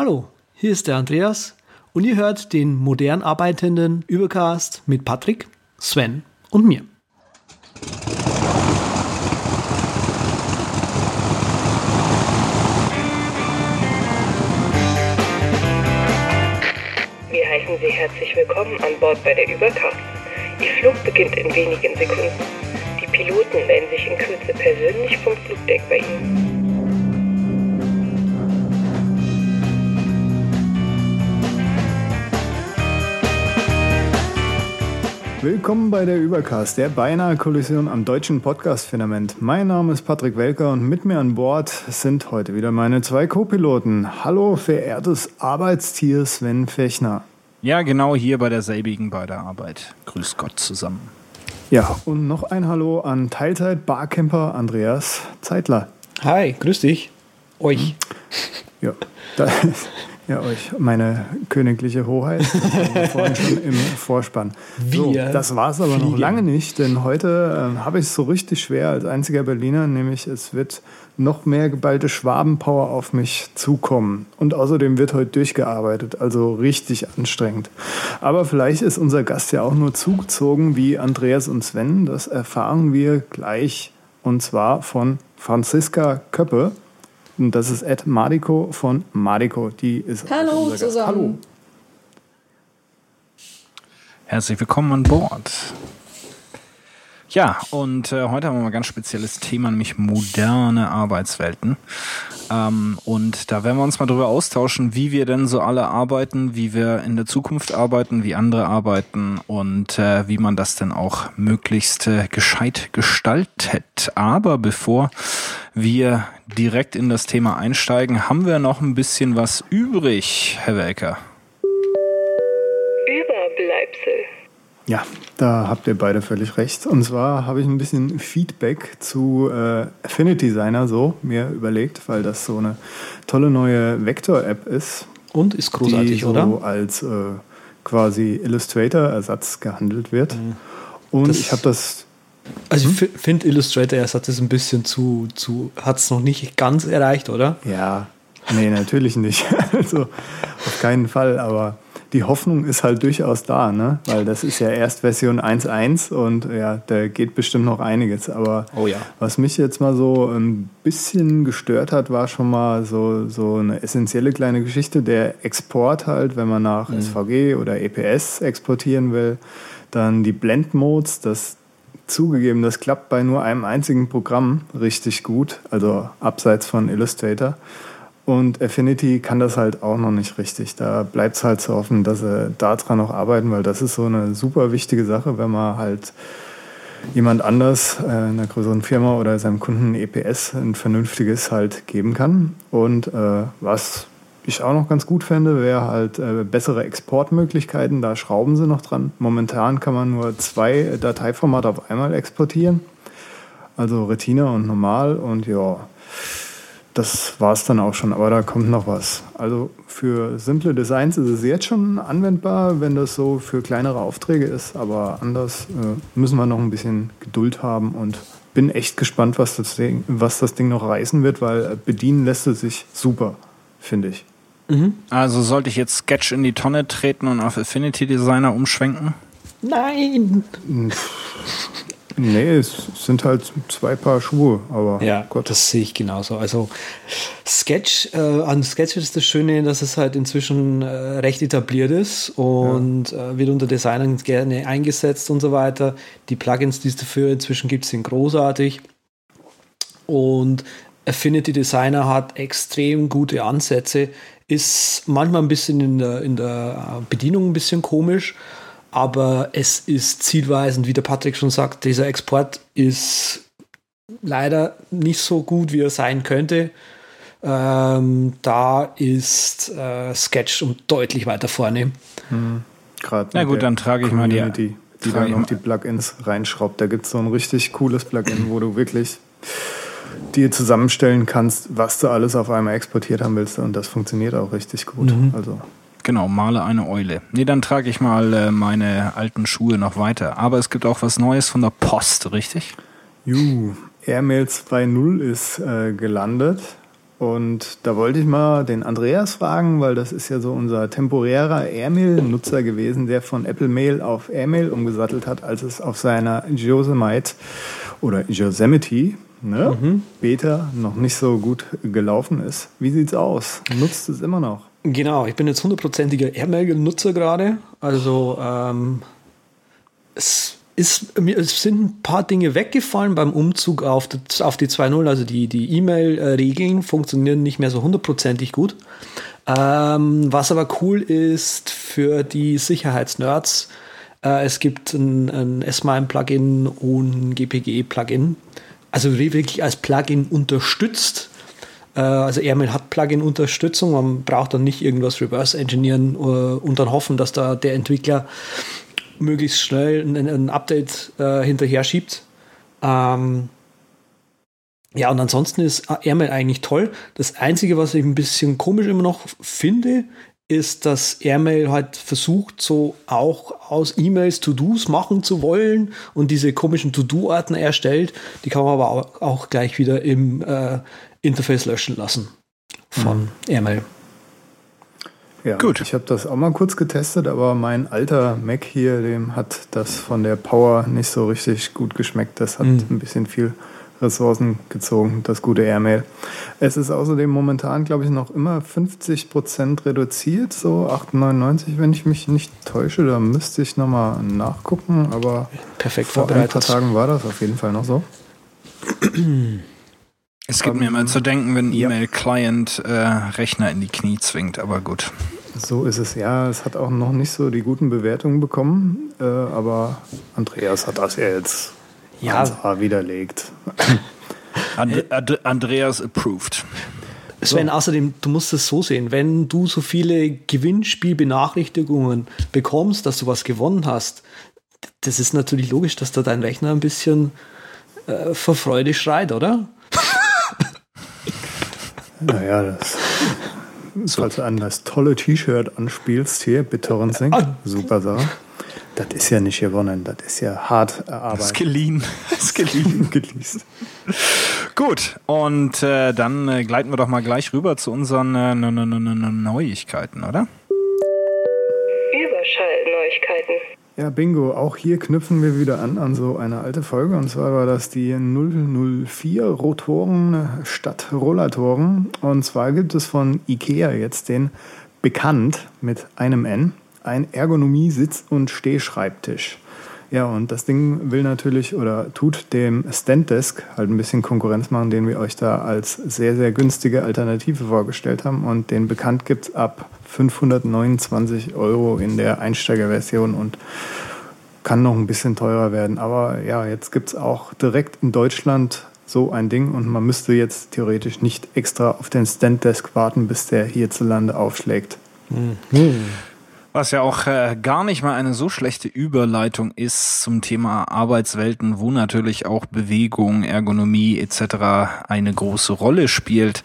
Hallo, hier ist der Andreas und ihr hört den modern arbeitenden Übercast mit Patrick, Sven und mir. Wir heißen Sie herzlich willkommen an Bord bei der Übercast. Ihr Flug beginnt in wenigen Sekunden. Die Piloten melden sich in Kürze persönlich vom Flugdeck bei Ihnen. Willkommen bei der Übercast, der beinahe Kollision am deutschen Podcast-Finament. Mein Name ist Patrick Welker und mit mir an Bord sind heute wieder meine zwei Co-Piloten. Hallo, verehrtes Arbeitstier Sven Fechner. Ja, genau hier bei derselbigen bei der Arbeit. Grüß Gott zusammen. Ja, und noch ein Hallo an Teilzeit-Barcamper Andreas Zeitler. Hi, grüß dich. Euch. Ja, da, ja, euch, meine königliche Hoheit. Vorhin schon im Vorspann. So, Wir das war es aber noch fliegen. lange nicht, denn heute ähm, habe ich es so richtig schwer als einziger Berliner, nämlich es wird noch mehr geballte Schwabenpower auf mich zukommen. Und außerdem wird heute durchgearbeitet, also richtig anstrengend. Aber vielleicht ist unser Gast ja auch nur zugezogen wie Andreas und Sven. Das erfahren wir gleich. Und zwar von Franziska Köppe. Und das ist Ed Mariko von Mariko. Die ist Hallo unser Gast. zusammen. Hallo. Herzlich willkommen an Bord. Ja, und äh, heute haben wir mal ein ganz spezielles Thema, nämlich moderne Arbeitswelten. Ähm, und da werden wir uns mal drüber austauschen, wie wir denn so alle arbeiten, wie wir in der Zukunft arbeiten, wie andere arbeiten und äh, wie man das denn auch möglichst äh, gescheit gestaltet. Aber bevor wir direkt in das Thema einsteigen, haben wir noch ein bisschen was übrig, Herr Welker. Überbleibsel. Ja, da habt ihr beide völlig recht. Und zwar habe ich ein bisschen Feedback zu äh, Affinity Designer so mir überlegt, weil das so eine tolle neue Vector-App ist, Und ist großartig, die so oder? als äh, quasi Illustrator-Ersatz gehandelt wird. Und Mhm. Das- ich habe das Also ich finde Illustrator Ersatz ist ein bisschen zu, zu hat es noch nicht ganz erreicht, oder? Ja, nee, natürlich nicht. Also auf keinen Fall, aber die Hoffnung ist halt durchaus da, ne? Weil das ist ja erst Version 1.1 und ja, da geht bestimmt noch einiges. Aber Oh ja. was mich jetzt mal so ein bisschen gestört hat, war schon mal so, so eine essentielle kleine Geschichte. Der Export halt, wenn man nach SVG oder EPS exportieren will, dann die Blend-Modes, das zugegeben, das klappt bei nur einem einzigen Programm richtig gut, also abseits von Illustrator. Und Affinity kann das halt auch noch nicht richtig. Da bleibt es halt zu hoffen, dass sie daran noch arbeiten, weil das ist so eine super wichtige Sache, wenn man halt jemand anders, äh, einer größeren Firma oder seinem Kunden ein EPS, ein vernünftiges halt geben kann. Und äh, was ich auch noch ganz gut fände, wäre halt äh, bessere Exportmöglichkeiten. Da schrauben sie noch dran. Momentan kann man nur zwei Dateiformate auf einmal exportieren. Also Retina und normal. Und ja, das war es dann auch schon. Aber da kommt noch was. Also für simple Designs ist es jetzt schon anwendbar, wenn das so für kleinere Aufträge ist. Aber anders äh, müssen wir noch ein bisschen Geduld haben und bin echt gespannt, was das Ding, was das Ding noch reißen wird, weil äh, bedienen lässt es sich super, finde ich. Also sollte ich jetzt Sketch in die Tonne treten und auf Affinity Designer umschwenken? Nein! Nee, es sind halt zwei Paar Schuhe, aber Ja, Gott. das sehe ich genauso. Also Sketch, äh, an Sketch ist das Schöne, dass es halt inzwischen äh, recht etabliert ist und äh, wird unter Designern gerne eingesetzt und so weiter. Die Plugins, die es dafür inzwischen gibt, sind großartig. Und Affinity Designer hat extrem gute Ansätze, ist manchmal ein bisschen in der, in der Bedienung ein bisschen komisch, aber es ist zielweisend, wie der Patrick schon sagt, dieser Export ist leider nicht so gut, wie er sein könnte. Ähm, da ist äh, Sketch um deutlich weiter vorne. Gerade Na gut, dann trage ich mal die- Community, die dann noch die Plugins reinschraubt. Da gibt es so ein richtig cooles Plugin, wo du wirklich dir zusammenstellen kannst, was du alles auf einmal exportiert haben willst. Und das funktioniert auch richtig gut. Mhm. Also Genau, male eine Eule. Nee, dann trage ich mal äh, meine alten Schuhe noch weiter. Aber es gibt auch was Neues von der Post, richtig? Juhu, Airmail 2.0 ist äh, gelandet Und da wollte ich mal den Andreas fragen, weil das ist ja so unser temporärer Airmail-Nutzer gewesen, der von Apple Mail auf Airmail umgesattelt hat, als es auf seiner Yosemite oder Yosemite ne, mhm. Beta noch nicht so gut gelaufen ist. Wie sieht's aus? Nutzt es immer noch? Genau, ich bin jetzt hundertprozentiger Airmail-Nutzer gerade. Also ähm, es ist, mir sind ein paar Dinge weggefallen beim Umzug auf die, auf die 2.0. Also die, die E-Mail-Regeln funktionieren nicht mehr so hundertprozentig gut. Ähm, was aber cool ist für die Sicherheitsnerds, äh, es gibt ein, ein S-MIME-Plugin und ein GPG-Plugin. Also wirklich als Plugin unterstützt. Äh, also Airmail hat Plugin-Unterstützung. Man braucht dann nicht irgendwas reverse engineeren äh, und dann hoffen, dass da der Entwickler möglichst schnell ein, ein Update äh, hinterher schiebt. Ähm, ja, und ansonsten ist Airmail eigentlich toll. Das Einzige, was ich ein bisschen komisch immer noch finde, ist, dass Airmail halt versucht, so auch aus E-Mails To-Dos machen zu wollen und diese komischen To-Do-Ordner erstellt. Die kann man aber auch, auch gleich wieder im äh, Interface löschen lassen von mhm. Airmail. Ja, Gut. Ich habe das auch mal kurz getestet, aber mein alter Mac hier, dem hat das von der Power nicht so richtig gut geschmeckt. Das hat mhm. ein bisschen viel Ressourcen gezogen, das gute Airmail. Es ist außerdem momentan, glaube ich, noch immer 50 Prozent reduziert, so 8,99, wenn ich mich nicht täusche. Da müsste ich nochmal nachgucken, aber Perfekt vor ein paar Tagen war das auf jeden Fall noch so. Es gibt um, mir immer zu denken, wenn ja. E-Mail-Client äh, Rechner in die Knie zwingt, aber gut. So ist es, ja. Es hat auch noch nicht so die guten Bewertungen bekommen, äh, aber Andreas hat das ja jetzt ja. widerlegt. And, And, Andreas approved. Sven, so. außerdem, du musst es so sehen, wenn du so viele Gewinnspielbenachrichtigungen bekommst, dass du was gewonnen hast, das ist natürlich logisch, dass da dein Rechner ein bisschen äh, vor Freude schreit, oder? naja, das. So. Falls du an das tolle T-Shirt anspielst, hier, BitTorrent ah. super Sache. Das ist ja nicht gewonnen, das ist ja hart erarbeitet. Das ist geliehen. Das ist geliehen. Geleast. Gut, und äh, dann äh, gleiten wir doch mal gleich rüber zu unseren äh, Neuigkeiten, oder? Überschallneuigkeiten. Ja, bingo. Auch hier knüpfen wir wieder an an so eine alte Folge. Und zwar war das die 004 Rotoren statt Rollatoren. Und zwar gibt es von IKEA jetzt den Bekannt mit einem N ein Ergonomie-Sitz- und Stehschreibtisch. Ja, und das Ding will natürlich oder tut dem Standdesk halt ein bisschen Konkurrenz machen, den wir euch da als sehr, sehr günstige Alternative vorgestellt haben. Und den bekannt gibt es ab 529 Euro in der Einsteigerversion und kann noch ein bisschen teurer werden. Aber ja, jetzt gibt es auch direkt in Deutschland so ein Ding und man müsste jetzt theoretisch nicht extra auf den Standdesk warten, bis der hierzulande aufschlägt. Mhm. Was ja auch äh, gar nicht mal eine so schlechte Überleitung ist zum Thema Arbeitswelten, wo natürlich auch Bewegung, Ergonomie etc. eine große Rolle spielt.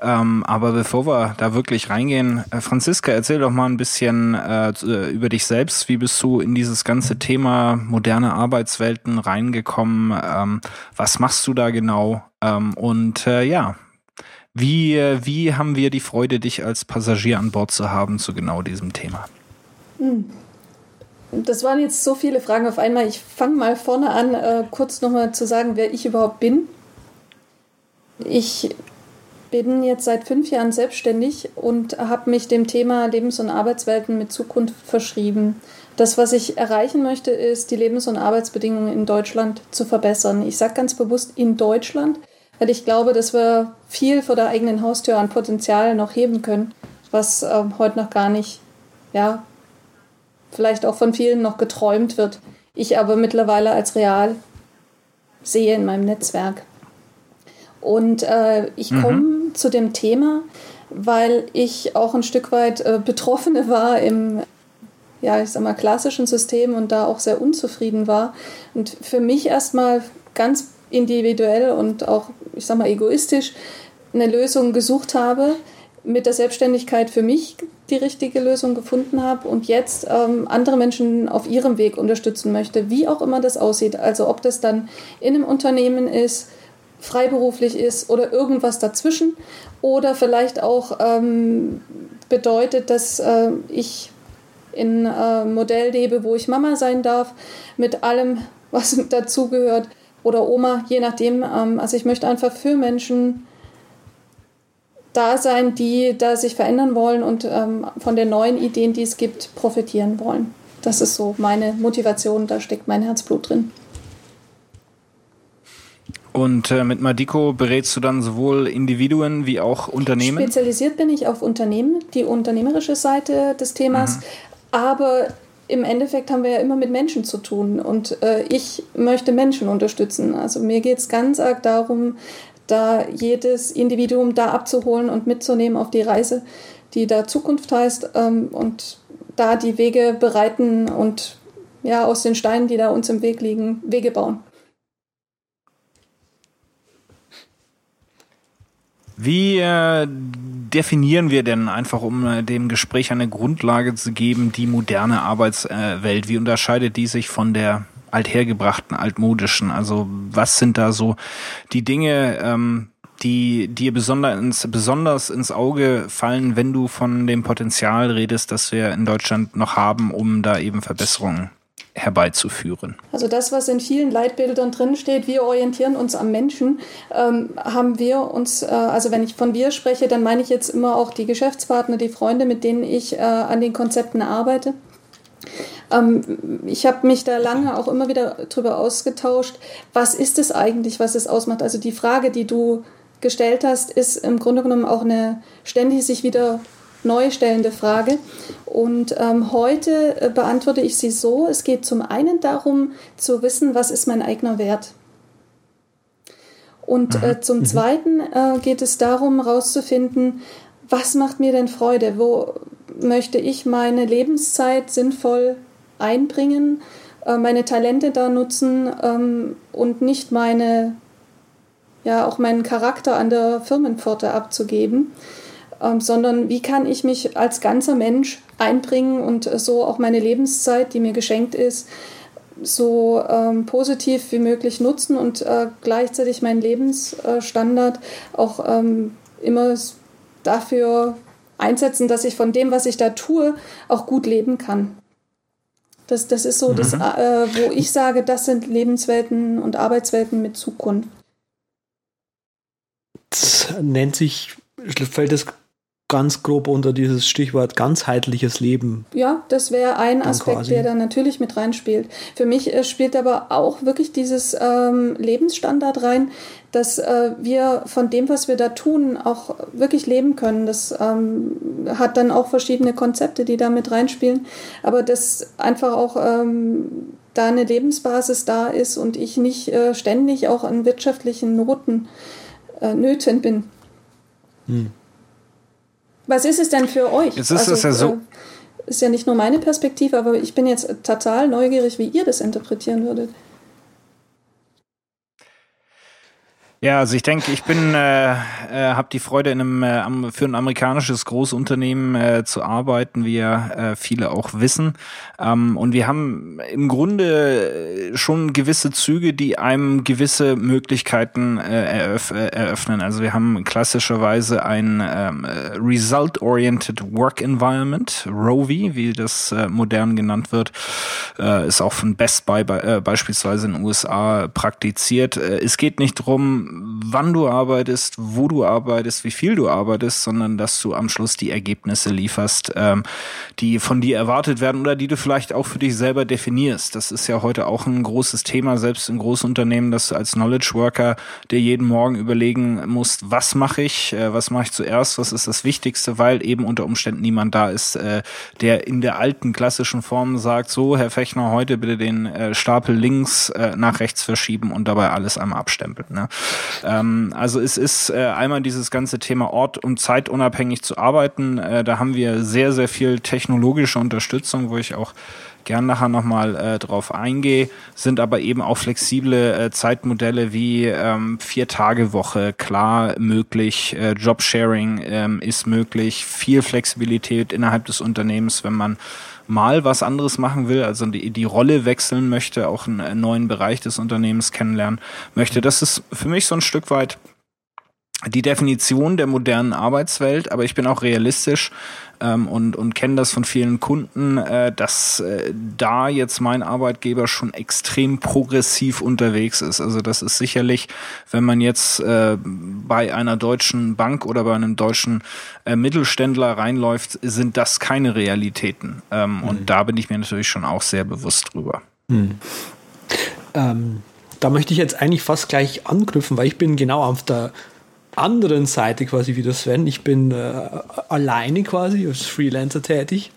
Ähm, aber bevor wir da wirklich reingehen, äh, Franziska, erzähl doch mal ein bisschen äh, über dich selbst. Wie bist du in dieses ganze Thema moderne Arbeitswelten reingekommen? Ähm, was machst du da genau? Ähm, und äh, ja, wie, äh, wie haben wir die Freude, dich als Passagier an Bord zu haben zu genau diesem Thema? Hm. Das waren jetzt so viele Fragen auf einmal. Ich fange mal vorne an, äh, kurz nochmal zu sagen, wer ich überhaupt bin. Ich bin jetzt seit fünf Jahren selbstständig und habe mich dem Thema Lebens- und Arbeitswelten mit Zukunft verschrieben. Das, was ich erreichen möchte, ist, die Lebens- und Arbeitsbedingungen in Deutschland zu verbessern. Ich sage ganz bewusst in Deutschland, weil ich glaube, dass wir viel vor der eigenen Haustür an Potenzial noch heben können, was äh, heute noch gar nicht ja, vielleicht auch von vielen noch geträumt wird, ich aber mittlerweile als real sehe in meinem Netzwerk. Und äh, ich mhm. komme zu dem Thema, weil ich auch ein Stück weit äh, Betroffene war im ja, ich sag mal, klassischen System und da auch sehr unzufrieden war. Und für mich erstmal ganz individuell und auch, ich sag mal, egoistisch eine Lösung gesucht habe, mit der Selbstständigkeit für mich die richtige Lösung gefunden habe und jetzt ähm, andere Menschen auf ihrem Weg unterstützen möchte, wie auch immer das aussieht. Also ob das dann in einem Unternehmen ist freiberuflich ist oder irgendwas dazwischen oder vielleicht auch ähm, bedeutet, dass äh, ich in äh, Modell lebe, wo ich Mama sein darf, mit allem, was dazugehört oder Oma, je nachdem. Ähm, also ich möchte einfach für Menschen da sein, die da sich verändern wollen und ähm, von den neuen Ideen, die es gibt, profitieren wollen. Das ist so meine Motivation, da steckt mein Herzblut drin. Und äh, mit Madiko berätst du dann sowohl Individuen wie auch Unternehmen? Spezialisiert bin ich auf Unternehmen, die unternehmerische Seite des Themas. Mhm. Aber im Endeffekt haben wir ja immer mit Menschen zu tun und äh, ich möchte Menschen unterstützen. Also mir geht es ganz arg darum, da jedes Individuum da abzuholen und mitzunehmen auf die Reise, die da Zukunft heißt ähm, und da die Wege bereiten und ja aus den Steinen, die da uns im Weg liegen, Wege bauen. Wie äh, definieren wir denn einfach, um äh, dem Gespräch eine Grundlage zu geben, die moderne Arbeitswelt? Wie unterscheidet die sich von der althergebrachten, altmodischen? Also was sind da so die Dinge, ähm, die dir besonders ins, besonders ins Auge fallen, wenn du von dem Potenzial redest, das wir in Deutschland noch haben, um da eben Verbesserungen herbeizuführen. Also das, was in vielen Leitbildern drin steht, wir orientieren uns am Menschen, ähm, haben wir uns, äh, also wenn ich von wir spreche, dann meine ich jetzt immer auch die Geschäftspartner, die Freunde, mit denen ich äh, an den Konzepten arbeite. Ähm, ich habe mich da lange auch immer wieder darüber ausgetauscht, was ist es eigentlich, was es ausmacht. Also die Frage, die du gestellt hast, ist im Grunde genommen auch eine ständig sich wieder neu stellende Frage. Und ähm, heute äh, beantworte ich sie so, es geht zum einen darum zu wissen, was ist mein eigener Wert. Und äh, mhm. zum mhm. Zweiten äh, geht es darum, herauszufinden, was macht mir denn Freude? Wo möchte ich meine Lebenszeit sinnvoll einbringen, äh, meine Talente da nutzen ähm, und nicht meine, ja, auch meinen Charakter an der Firmenpforte abzugeben ähm, sondern wie kann ich mich als ganzer Mensch einbringen und so auch meine Lebenszeit, die mir geschenkt ist, so ähm, positiv wie möglich nutzen und äh, gleichzeitig meinen Lebensstandard auch ähm, immer dafür einsetzen, dass ich von dem, was ich da tue, auch gut leben kann. Das, das ist so, mhm. das, äh, wo ich sage, das sind Lebenswelten und Arbeitswelten mit Zukunft. Das nennt sich, fällt das ganz grob unter dieses Stichwort ganzheitliches Leben. Ja, das wäre ein Aspekt, quasi. der da natürlich mit reinspielt. Für mich äh, spielt aber auch wirklich dieses ähm, Lebensstandard rein, dass äh, wir von dem, was wir da tun, auch wirklich leben können. Das ähm, hat dann auch verschiedene Konzepte, die da mit reinspielen. Aber dass einfach auch ähm, da eine Lebensbasis da ist und ich nicht äh, ständig auch an wirtschaftlichen Noten, äh, Nöten bin. Hm. Was ist es denn für euch? Jetzt ist also, es ja so. Äh, ist ja nicht nur meine Perspektive, aber ich bin jetzt total neugierig, wie ihr das interpretieren würdet. Ja, also ich denke, ich bin, äh, äh, habe die Freude, in einem, äh, für ein amerikanisches Großunternehmen äh, zu arbeiten, wie ja äh, viele auch wissen. Ähm, und wir haben im Grunde schon gewisse Züge, die einem gewisse Möglichkeiten äh, eröff äh, eröffnen. Also wir haben klassischerweise ein ähm, Result-Oriented Work Environment, ROVI, wie das äh, modern genannt wird, äh, ist auch von Best Buy äh, beispielsweise in den USA praktiziert. Äh, es geht nicht drum wann du arbeitest, wo du arbeitest, wie viel du arbeitest, sondern dass du am Schluss die Ergebnisse lieferst, ähm, die von dir erwartet werden oder die du vielleicht auch für dich selber definierst. Das ist ja heute auch ein großes Thema, selbst in Großunternehmen, dass du als Knowledge Worker dir jeden Morgen überlegen musst, was mache ich, äh, was mache ich zuerst, was ist das Wichtigste, weil eben unter Umständen niemand da ist, äh, der in der alten klassischen Form sagt, so, Herr Fechner, heute bitte den äh, Stapel links äh, nach rechts verschieben und dabei alles einmal abstempeln. Ne? Ähm, also es ist äh, einmal dieses ganze Thema Ort und Zeit unabhängig zu arbeiten. Äh, da haben wir sehr, sehr viel technologische Unterstützung, wo ich auch gern nachher nochmal äh, drauf eingehe, sind aber eben auch flexible äh, Zeitmodelle wie ähm, Vier-Tage-Woche, klar möglich, äh, Jobsharing ähm, ist möglich, viel Flexibilität innerhalb des Unternehmens, wenn man mal was anderes machen will, also die, die Rolle wechseln möchte, auch einen neuen Bereich des Unternehmens kennenlernen möchte. Das ist für mich so ein Stück weit die Definition der modernen Arbeitswelt, aber ich bin auch realistisch ähm, und, und kenne das von vielen Kunden, äh, dass äh, da jetzt mein Arbeitgeber schon extrem progressiv unterwegs ist. Also das ist sicherlich, wenn man jetzt äh, bei einer deutschen Bank oder bei einem deutschen äh, Mittelständler reinläuft, sind das keine Realitäten. Ähm, mhm. Und da bin ich mir natürlich schon auch sehr bewusst drüber. Mhm. Ähm, da möchte ich jetzt eigentlich fast gleich anknüpfen, weil ich bin genau auf der anderen Seite quasi wie der Sven. Ich bin äh, alleine quasi als Freelancer tätig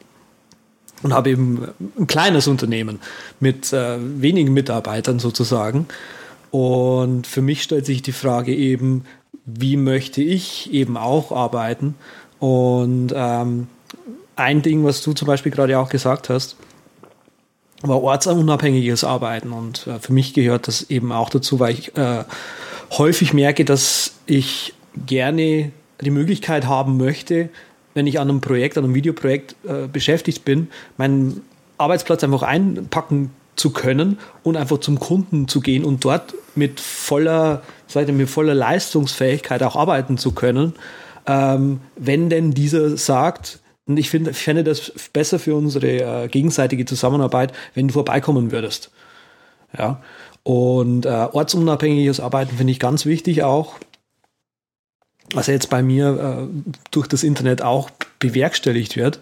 und habe eben ein kleines Unternehmen mit äh, wenigen Mitarbeitern sozusagen. Und für mich stellt sich die Frage eben, wie möchte ich eben auch arbeiten? Und ähm, ein Ding, was du zum Beispiel gerade auch gesagt hast, war ortsunabhängiges Arbeiten. Und äh, für mich gehört das eben auch dazu, weil ich äh, häufig merke, dass ich gerne die Möglichkeit haben möchte, wenn ich an einem Projekt, an einem Videoprojekt äh, beschäftigt bin, meinen Arbeitsplatz einfach einpacken zu können und einfach zum Kunden zu gehen und dort mit voller, ich, mit voller Leistungsfähigkeit auch arbeiten zu können, ähm, wenn denn dieser sagt, und ich, finde, ich fände das besser für unsere äh, gegenseitige Zusammenarbeit, wenn du vorbeikommen würdest. Ja. Und äh, ortsunabhängiges Arbeiten finde ich ganz wichtig auch, was jetzt bei mir äh, durch das Internet auch bewerkstelligt wird.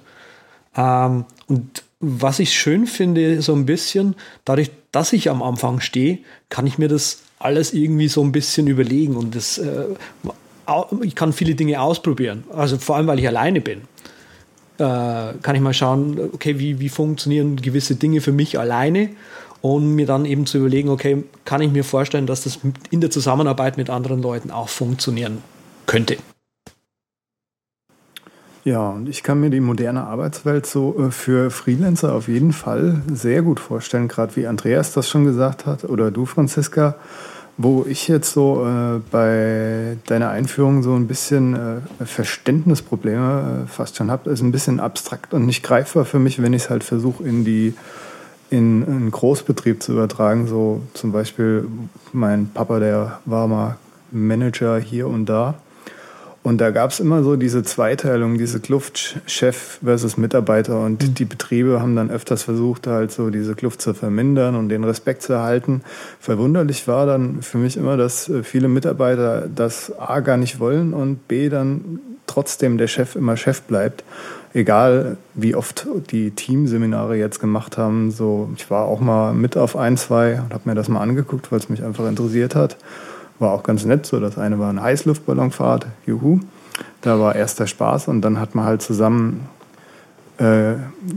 Ähm, und was ich schön finde, so ein bisschen, dadurch, dass ich am Anfang stehe, kann ich mir das alles irgendwie so ein bisschen überlegen und das, äh, ich kann viele Dinge ausprobieren. Also vor allem, weil ich alleine bin. Äh, kann ich mal schauen, okay, wie, wie funktionieren gewisse Dinge für mich alleine und mir dann eben zu überlegen, okay, kann ich mir vorstellen, dass das in der Zusammenarbeit mit anderen Leuten auch funktionieren könnte. Ja, und ich kann mir die moderne Arbeitswelt so äh, für Freelancer auf jeden Fall sehr gut vorstellen, gerade wie Andreas das schon gesagt hat oder du, Franziska. Wo ich jetzt so äh, bei deiner Einführung so ein bisschen äh, Verständnisprobleme äh, fast schon habe, ist ein bisschen abstrakt und nicht greifbar für mich, wenn ich es halt versuche in die in einen Großbetrieb zu übertragen. So zum Beispiel mein Papa, der war mal Manager hier und da. Und da gab es immer so diese Zweiteilung, diese Kluft Chef versus Mitarbeiter. Und mhm. die Betriebe haben dann öfters versucht, halt so diese Kluft zu vermindern und den Respekt zu erhalten. Verwunderlich war dann für mich immer, dass äh, viele Mitarbeiter das A gar nicht wollen und B dann trotzdem der Chef immer Chef bleibt. Egal wie oft die Teamseminare jetzt gemacht haben. So, ich war auch mal mit auf ein, zwei und habe mir das mal angeguckt, weil es mich einfach interessiert hat. War auch ganz nett. So, das eine war eine Heißluftballonfahrt, juhu. Da war erster Spaß und dann hat man halt zusammen äh,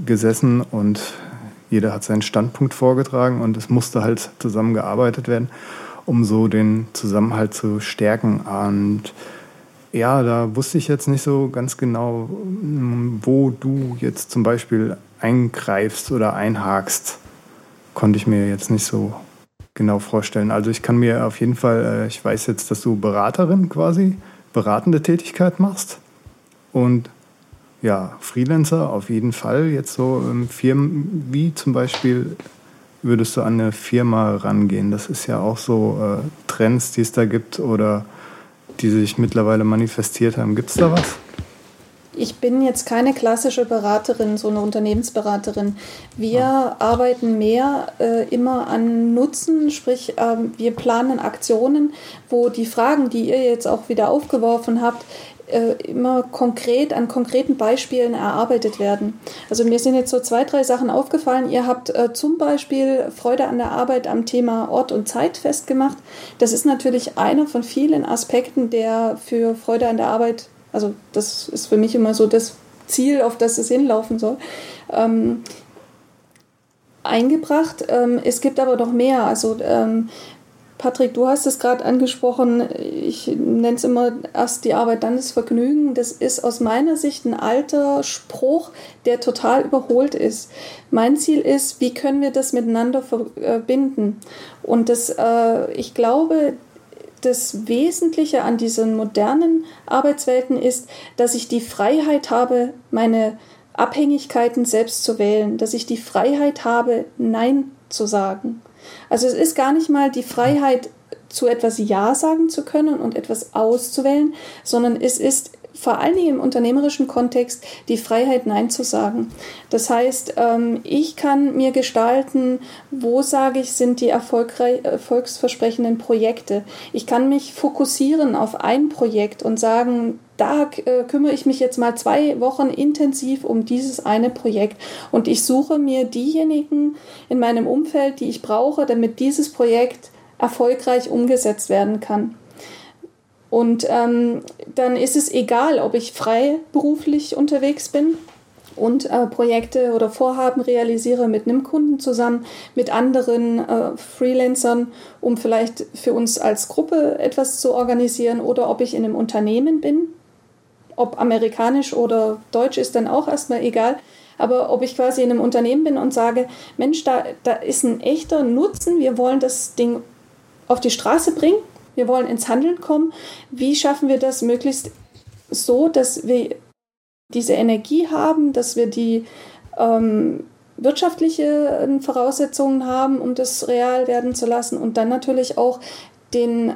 gesessen und jeder hat seinen Standpunkt vorgetragen und es musste halt zusammengearbeitet werden, um so den Zusammenhalt zu stärken. Und ja, da wusste ich jetzt nicht so ganz genau, wo du jetzt zum Beispiel eingreifst oder einhakst. Konnte ich mir jetzt nicht so genau vorstellen. Also ich kann mir auf jeden Fall, äh, ich weiß jetzt, dass du Beraterin quasi, beratende Tätigkeit machst. Und ja, Freelancer auf jeden Fall. Jetzt so ähm, Firmen, wie zum Beispiel würdest du an eine Firma rangehen? Das ist ja auch so äh, Trends, die es da gibt oder die sich mittlerweile manifestiert haben. Gibt es da was? Ich bin jetzt keine klassische Beraterin, so eine Unternehmensberaterin. Wir ja. arbeiten mehr äh, immer an Nutzen, sprich äh, wir planen Aktionen, wo die Fragen, die ihr jetzt auch wieder aufgeworfen habt, immer konkret an konkreten Beispielen erarbeitet werden. Also mir sind jetzt so zwei, drei Sachen aufgefallen. Ihr habt äh, zum Beispiel Freude an der Arbeit am Thema Ort und Zeit festgemacht. Das ist natürlich einer von vielen Aspekten, der für Freude an der Arbeit also das ist für mich immer so das Ziel, auf das es hinlaufen soll. Ähm, eingebracht. Ähm, es gibt aber noch mehr. Also ähm, Patrick, du hast es gerade angesprochen. Ich nenne es immer erst die Arbeit, dann das Vergnügen. Das ist aus meiner Sicht ein alter Spruch, der total überholt ist. Mein Ziel ist, wie können wir das miteinander verbinden? Und das, äh, ich glaube, das Wesentliche an diesen modernen Arbeitswelten ist, dass ich die Freiheit habe, meine Abhängigkeiten selbst zu wählen, dass ich die Freiheit habe, Nein zu sagen. Also es ist gar nicht mal die Freiheit, zu etwas Ja sagen zu können und etwas auszuwählen, sondern es ist vor allen Dingen im unternehmerischen Kontext die Freiheit, Nein zu sagen. Das heißt, ähm, ich kann mir gestalten, wo sage ich, sind die erfolgsversprechenden Projekte. Ich kann mich fokussieren auf ein Projekt und sagen, da äh, kümmere ich mich jetzt mal zwei Wochen intensiv um dieses eine Projekt und ich suche mir diejenigen in meinem Umfeld, die ich brauche, damit dieses Projekt erfolgreich umgesetzt werden kann. Und ähm, dann ist es egal, ob ich freiberuflich unterwegs bin und äh, Projekte oder Vorhaben realisiere mit einem Kunden zusammen, mit anderen äh, Freelancern, um vielleicht für uns als Gruppe etwas zu organisieren oder ob ich in einem Unternehmen bin, ob amerikanisch oder deutsch ist dann auch erstmal egal. Aber ob ich quasi in einem Unternehmen bin und sage, Mensch, da, da ist ein echter Nutzen, wir wollen das Ding auf die Straße bringen wir wollen ins Handeln kommen. Wie schaffen wir das möglichst so, dass wir diese Energie haben, dass wir die ähm, wirtschaftliche Voraussetzungen haben, um das real werden zu lassen und dann natürlich auch den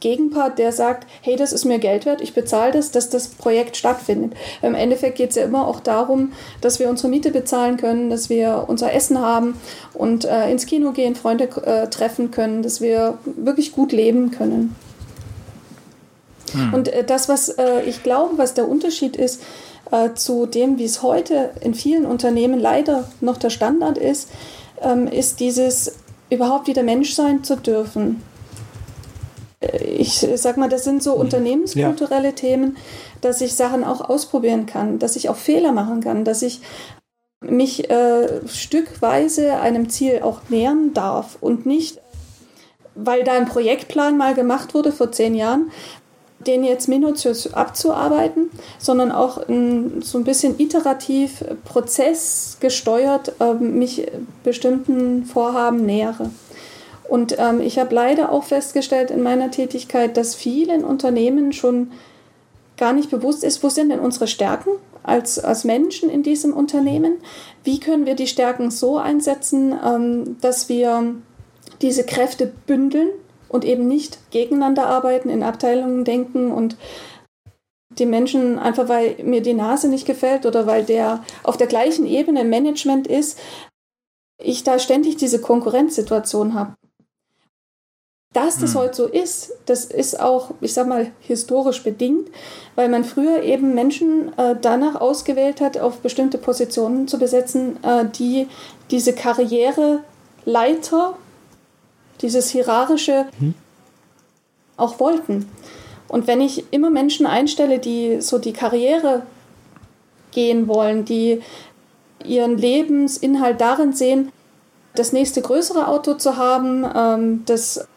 Gegenpart, der sagt, hey, das ist mir Geld wert, ich bezahle das, dass das Projekt stattfindet. Im Endeffekt geht es ja immer auch darum, dass wir unsere Miete bezahlen können, dass wir unser Essen haben und äh, ins Kino gehen, Freunde äh, treffen können, dass wir wirklich gut leben können. Hm. Und äh, das, was äh, ich glaube, was der Unterschied ist äh, zu dem, wie es heute in vielen Unternehmen leider noch der Standard ist, ähm, ist dieses überhaupt wieder Mensch sein zu dürfen ich sag mal, das sind so mhm. unternehmenskulturelle ja. Themen, dass ich Sachen auch ausprobieren kann, dass ich auch Fehler machen kann, dass ich mich äh, stückweise einem Ziel auch nähern darf und nicht, weil da ein Projektplan mal gemacht wurde vor zehn Jahren, den jetzt minutiös abzuarbeiten, sondern auch in, so ein bisschen iterativ, prozessgesteuert äh, mich bestimmten Vorhaben nähere. Und ähm, ich habe leider auch festgestellt in meiner Tätigkeit, dass vielen Unternehmen schon gar nicht bewusst ist, wo sind denn unsere Stärken als, als Menschen in diesem Unternehmen? Wie können wir die Stärken so einsetzen, ähm, dass wir diese Kräfte bündeln und eben nicht gegeneinander arbeiten, in Abteilungen denken und die Menschen einfach, weil mir die Nase nicht gefällt oder weil der auf der gleichen Ebene Management ist, ich da ständig diese Konkurrenzsituation habe. Dass das hm. heute so ist, das ist auch, ich sag mal, historisch bedingt, weil man früher eben Menschen äh, danach ausgewählt hat, auf bestimmte Positionen zu besetzen, äh, die diese Karriereleiter, dieses hierarchische hm. auch wollten. Und wenn ich immer Menschen einstelle, die so die Karriere gehen wollen, die ihren Lebensinhalt darin sehen, das nächste größere Auto zu haben, ähm, das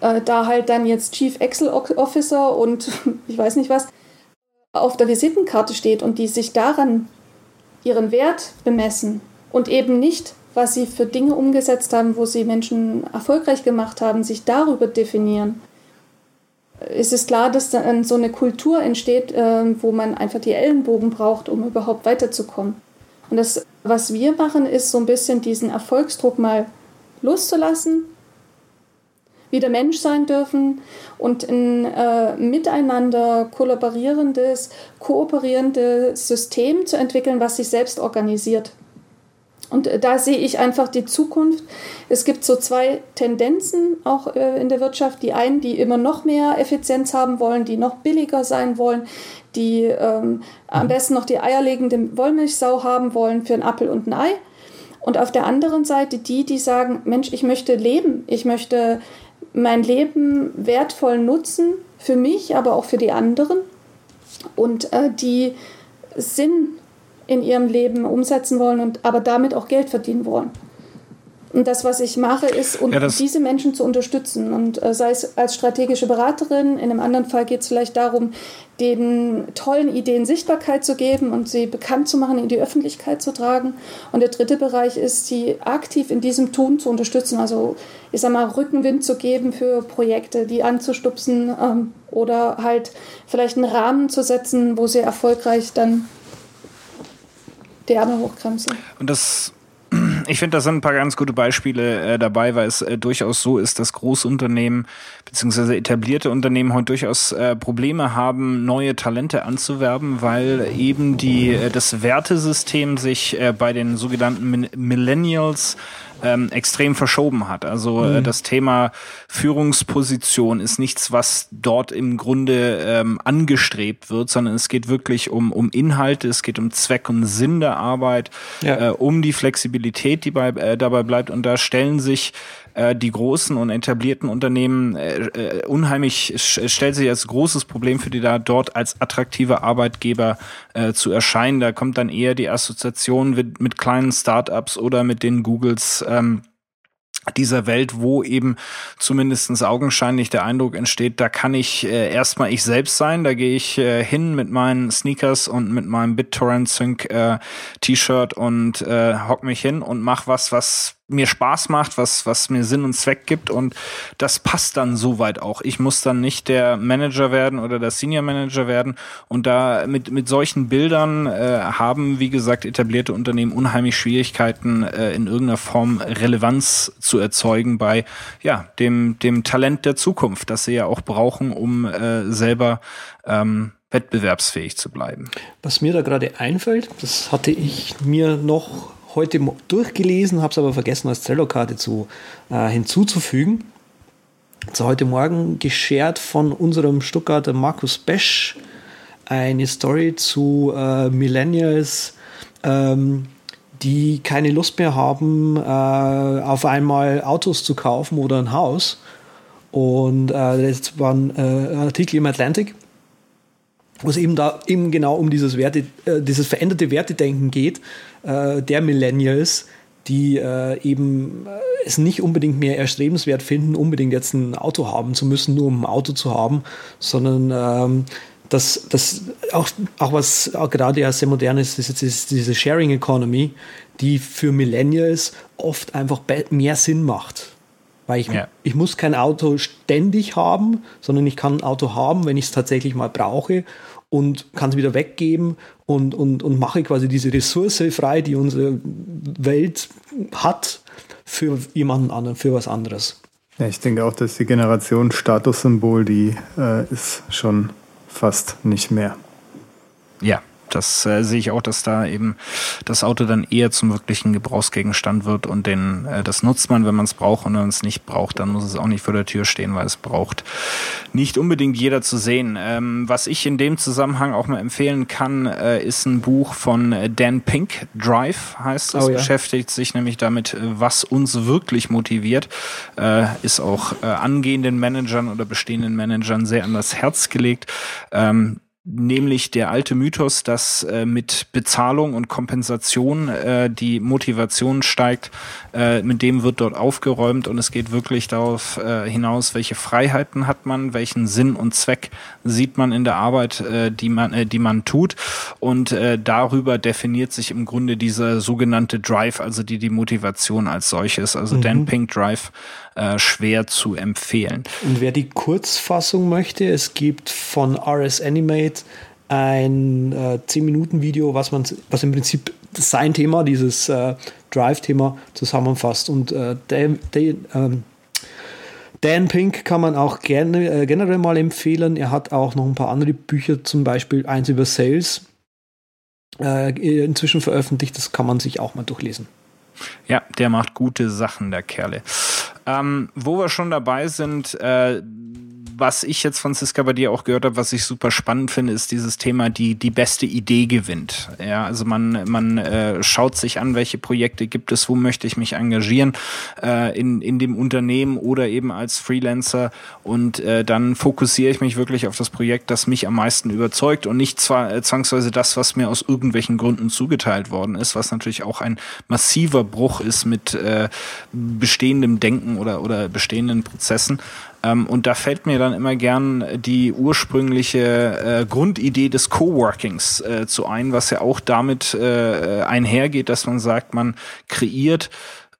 äh, da halt dann jetzt Chief Excel Officer und ich weiß nicht was auf der Visitenkarte steht und die sich daran ihren Wert bemessen und eben nicht, was sie für Dinge umgesetzt haben, wo sie Menschen erfolgreich gemacht haben, sich darüber definieren, ist es klar, dass dann so eine Kultur entsteht, äh, wo man einfach die Ellenbogen braucht, um überhaupt weiterzukommen. Und das, was wir machen, ist so ein bisschen diesen Erfolgsdruck mal loszulassen wieder Mensch sein dürfen und ein äh, miteinander kollaborierendes, kooperierendes System zu entwickeln, was sich selbst organisiert. Und äh, da sehe ich einfach die Zukunft. Es gibt so zwei Tendenzen auch äh, in der Wirtschaft. Die einen, die immer noch mehr Effizienz haben wollen, die noch billiger sein wollen, die ähm, am besten noch die eierlegende Wollmilchsau haben wollen für ein Appel und ein Ei. Und auf der anderen Seite die, die sagen, Mensch, ich möchte leben, ich möchte mein Leben wertvoll nutzen, für mich, aber auch für die anderen und äh, die Sinn in ihrem Leben umsetzen wollen und aber damit auch Geld verdienen wollen. Und das, was ich mache, ist, um ja, diese Menschen zu unterstützen. Und äh, sei es als strategische Beraterin, in einem anderen Fall geht es vielleicht darum, den tollen Ideen Sichtbarkeit zu geben und sie bekannt zu machen, in die Öffentlichkeit zu tragen. Und der dritte Bereich ist, sie aktiv in diesem Tun zu unterstützen. Also, ich sag mal, Rückenwind zu geben für Projekte, die anzustupsen ähm, oder halt vielleicht einen Rahmen zu setzen, wo sie erfolgreich dann die Ärmel hochkrempeln. Und das ich finde, da sind ein paar ganz gute Beispiele äh, dabei, weil es äh, durchaus so ist, dass Großunternehmen beziehungsweise etablierte Unternehmen heute durchaus äh, Probleme haben, neue Talente anzuwerben, weil eben die äh, das Wertesystem sich äh, bei den sogenannten Millennials ähm, extrem verschoben hat. Also äh, mhm. äh, das Thema Führungsposition ist nichts, was dort im Grunde ähm, angestrebt wird, sondern es geht wirklich um, um Inhalte, es geht um Zweck und Sinn der Arbeit, ja. äh, um die Flexibilität, die bei, äh, dabei bleibt. Und da stellen sich äh, die großen und etablierten Unternehmen äh, äh, unheimlich stellt sich als großes Problem für die da dort als attraktive Arbeitgeber äh, zu erscheinen. Da kommt dann eher die Assoziation mit, mit kleinen Startups oder mit den Googles ähm, dieser Welt, wo eben zumindestens augenscheinlich der Eindruck entsteht, da kann ich äh, erstmal ich selbst sein, da gehe ich äh, hin mit meinen Sneakers und mit meinem BitTorrent Sync äh, T-Shirt und äh, hock mich hin und mach was, was mir Spaß macht, was, was mir Sinn und Zweck gibt und das passt dann soweit auch. Ich muss dann nicht der Manager werden oder der Senior Manager werden und da mit, mit solchen Bildern äh, haben, wie gesagt, etablierte Unternehmen unheimlich Schwierigkeiten, äh, in irgendeiner Form Relevanz zu erzeugen bei, ja, dem, dem Talent der Zukunft, das sie ja auch brauchen, um äh, selber ähm, wettbewerbsfähig zu bleiben. Was mir da gerade einfällt, das hatte ich mir noch heute durchgelesen, habe es aber vergessen als Trello-Karte äh, hinzuzufügen. So heute Morgen geshared von unserem Stuttgarter Markus Besch eine Story zu äh, Millennials, ähm, die keine Lust mehr haben, äh, auf einmal Autos zu kaufen oder ein Haus. Und äh, das war ein äh, Artikel im Atlantic, wo es eben da eben genau um dieses Werte, äh, dieses veränderte Wertedenken geht, äh, der Millennials, die äh, eben äh, es nicht unbedingt mehr erstrebenswert finden, unbedingt jetzt ein Auto haben zu müssen, nur um ein Auto zu haben, sondern ähm, dass das auch, auch was auch gerade ja sehr modern ist, ist jetzt diese Sharing Economy, die für Millennials oft einfach mehr Sinn macht. Weil ich, ja. ich muss kein Auto ständig haben, sondern ich kann ein Auto haben, wenn ich es tatsächlich mal brauche und kann es wieder weggeben und, und, und mache quasi diese Ressource frei, die unsere Welt hat, für jemanden anderen, für was anderes. Ja, ich denke auch, dass die Generation Statussymbol, die äh, ist schon fast nicht mehr. Ja, das äh, sehe ich auch, dass da eben das Auto dann eher zum wirklichen Gebrauchsgegenstand wird und den, äh, das nutzt man, wenn man es braucht und wenn man es nicht braucht, dann muss es auch nicht vor der Tür stehen, weil es braucht nicht unbedingt jeder zu sehen. Ähm, was ich in dem Zusammenhang auch mal empfehlen kann, äh, ist ein Buch von Dan Pink, Drive heißt es, oh, ja. beschäftigt sich nämlich damit, was uns wirklich motiviert, äh, ist auch äh, angehenden Managern oder bestehenden Managern sehr an das Herz gelegt. Ähm, nämlich der alte Mythos, dass äh, mit Bezahlung und Kompensation äh, die Motivation steigt, äh, mit dem wird dort aufgeräumt und es geht wirklich darauf äh, hinaus, welche Freiheiten hat man, welchen Sinn und Zweck sieht man in der Arbeit, äh, die man, äh, die man tut und äh, darüber definiert sich im Grunde dieser sogenannte Drive, also die die Motivation als solches, also mhm. Dan Pink Drive äh, schwer zu empfehlen. Und wer die Kurzfassung möchte, es gibt von RS Animate ein äh, 10-Minuten-Video, was man, was im Prinzip sein Thema, dieses äh, Drive-Thema zusammenfasst. Und äh, Dan, Dan, ähm, Dan Pink kann man auch gerne, äh, generell mal empfehlen. Er hat auch noch ein paar andere Bücher, zum Beispiel eins über Sales, äh, inzwischen veröffentlicht. Das kann man sich auch mal durchlesen. Ja, der macht gute Sachen, der Kerle. Ähm, wo wir schon dabei sind, äh, was ich jetzt von Cisca bei dir auch gehört habe, was ich super spannend finde, ist dieses Thema, die die beste Idee gewinnt. Ja, also man man äh, schaut sich an, welche Projekte gibt es, wo möchte ich mich engagieren äh, in in dem Unternehmen oder eben als Freelancer und äh, dann fokussiere ich mich wirklich auf das Projekt, das mich am meisten überzeugt und nicht zwar äh, zwangsweise das, was mir aus irgendwelchen Gründen zugeteilt worden ist, was natürlich auch ein massiver Bruch ist mit äh, bestehendem Denken oder, oder bestehenden Prozessen. Ähm, und da fällt mir dann immer gern die ursprüngliche äh, Grundidee des Coworkings äh, zu ein, was ja auch damit äh, einhergeht, dass man sagt, man kreiert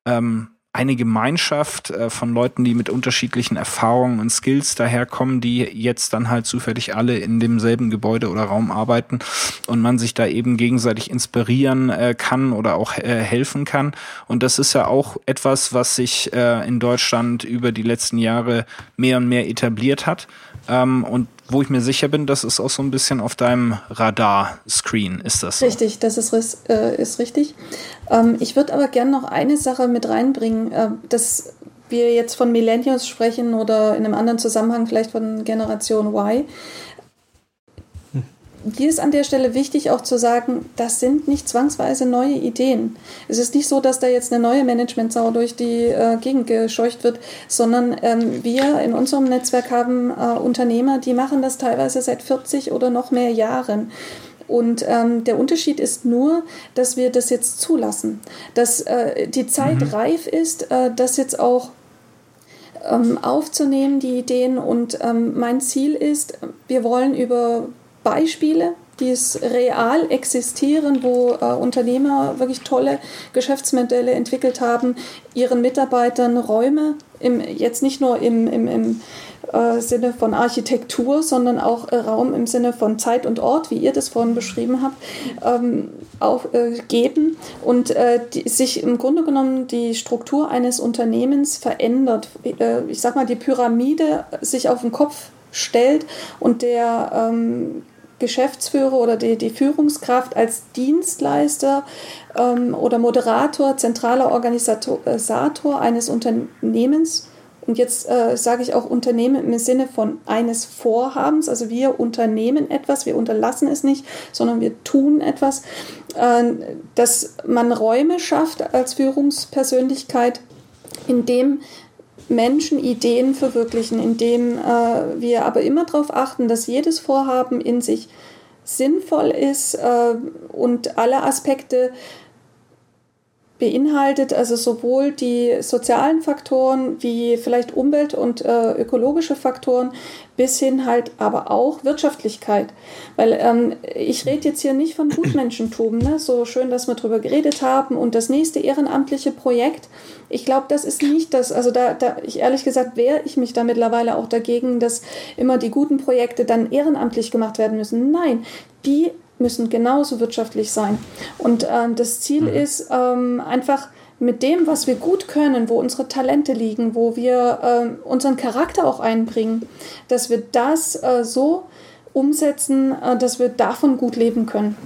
ähm, eine Gemeinschaft äh, von Leuten, die mit unterschiedlichen Erfahrungen und Skills daherkommen, die jetzt dann halt zufällig alle in demselben Gebäude oder Raum arbeiten und man sich da eben gegenseitig inspirieren äh, kann oder auch äh, helfen kann. Und das ist ja auch etwas, was sich in Deutschland über die letzten Jahre mehr und mehr etabliert hat. Ähm, und wo ich mir sicher bin, das ist auch so ein bisschen auf deinem Radar-Screen, ist das so? Richtig, das ist, äh, ist richtig. Ähm, ich würde aber gerne noch eine Sache mit reinbringen, äh, dass wir jetzt von Millennials sprechen oder in einem anderen Zusammenhang vielleicht von Generation Y hier ist an der Stelle wichtig auch zu sagen, das sind nicht zwangsweise neue Ideen. Es ist nicht so, dass da jetzt eine neue Managementsau durch die äh, Gegend gescheucht wird, sondern ähm, wir in unserem Netzwerk haben äh, Unternehmer, die machen das teilweise seit 40 oder noch mehr Jahren. Und ähm, der Unterschied ist nur, dass wir das jetzt zulassen, dass äh, die Zeit mhm. reif ist, äh, das jetzt auch ähm, aufzunehmen, die Ideen. Und ähm, mein Ziel ist, wir wollen über Beispiele, die es real existieren, wo äh, Unternehmer wirklich tolle Geschäftsmodelle entwickelt haben, ihren Mitarbeitern Räume, im, jetzt nicht nur im, im, im äh, Sinne von Architektur, sondern auch äh, Raum im Sinne von Zeit und Ort, wie ihr das vorhin beschrieben habt, ähm, auch äh, geben und äh, die, sich im Grunde genommen die Struktur eines Unternehmens verändert. Äh, ich sag mal, die Pyramide sich auf den Kopf stellt und der ähm, Geschäftsführer oder die, die Führungskraft als Dienstleister ähm, oder Moderator, zentraler Organisator eines Unternehmens. Und jetzt äh, sage ich auch Unternehmen im Sinne von eines Vorhabens. Also wir unternehmen etwas, wir unterlassen es nicht, sondern wir tun etwas, äh, dass man Räume schafft als Führungspersönlichkeit, in dem Menschen Ideen verwirklichen, indem äh, wir aber immer darauf achten, dass jedes Vorhaben in sich sinnvoll ist äh, und alle Aspekte beinhaltet, also sowohl die sozialen Faktoren wie vielleicht Umwelt- und äh, ökologische Faktoren bis hin halt aber auch Wirtschaftlichkeit. Weil ähm, ich rede jetzt hier nicht von Gutmenschentum, ne? so schön, dass wir darüber geredet haben und das nächste ehrenamtliche Projekt. Ich glaube, das ist nicht das, also da, da ich ehrlich gesagt wehre ich mich da mittlerweile auch dagegen, dass immer die guten Projekte dann ehrenamtlich gemacht werden müssen. Nein, die müssen genauso wirtschaftlich sein. Und äh, das Ziel mhm. ist ähm, einfach mit dem, was wir gut können, wo unsere Talente liegen, wo wir äh, unseren Charakter auch einbringen, dass wir das äh, so umsetzen, äh, dass wir davon gut leben können.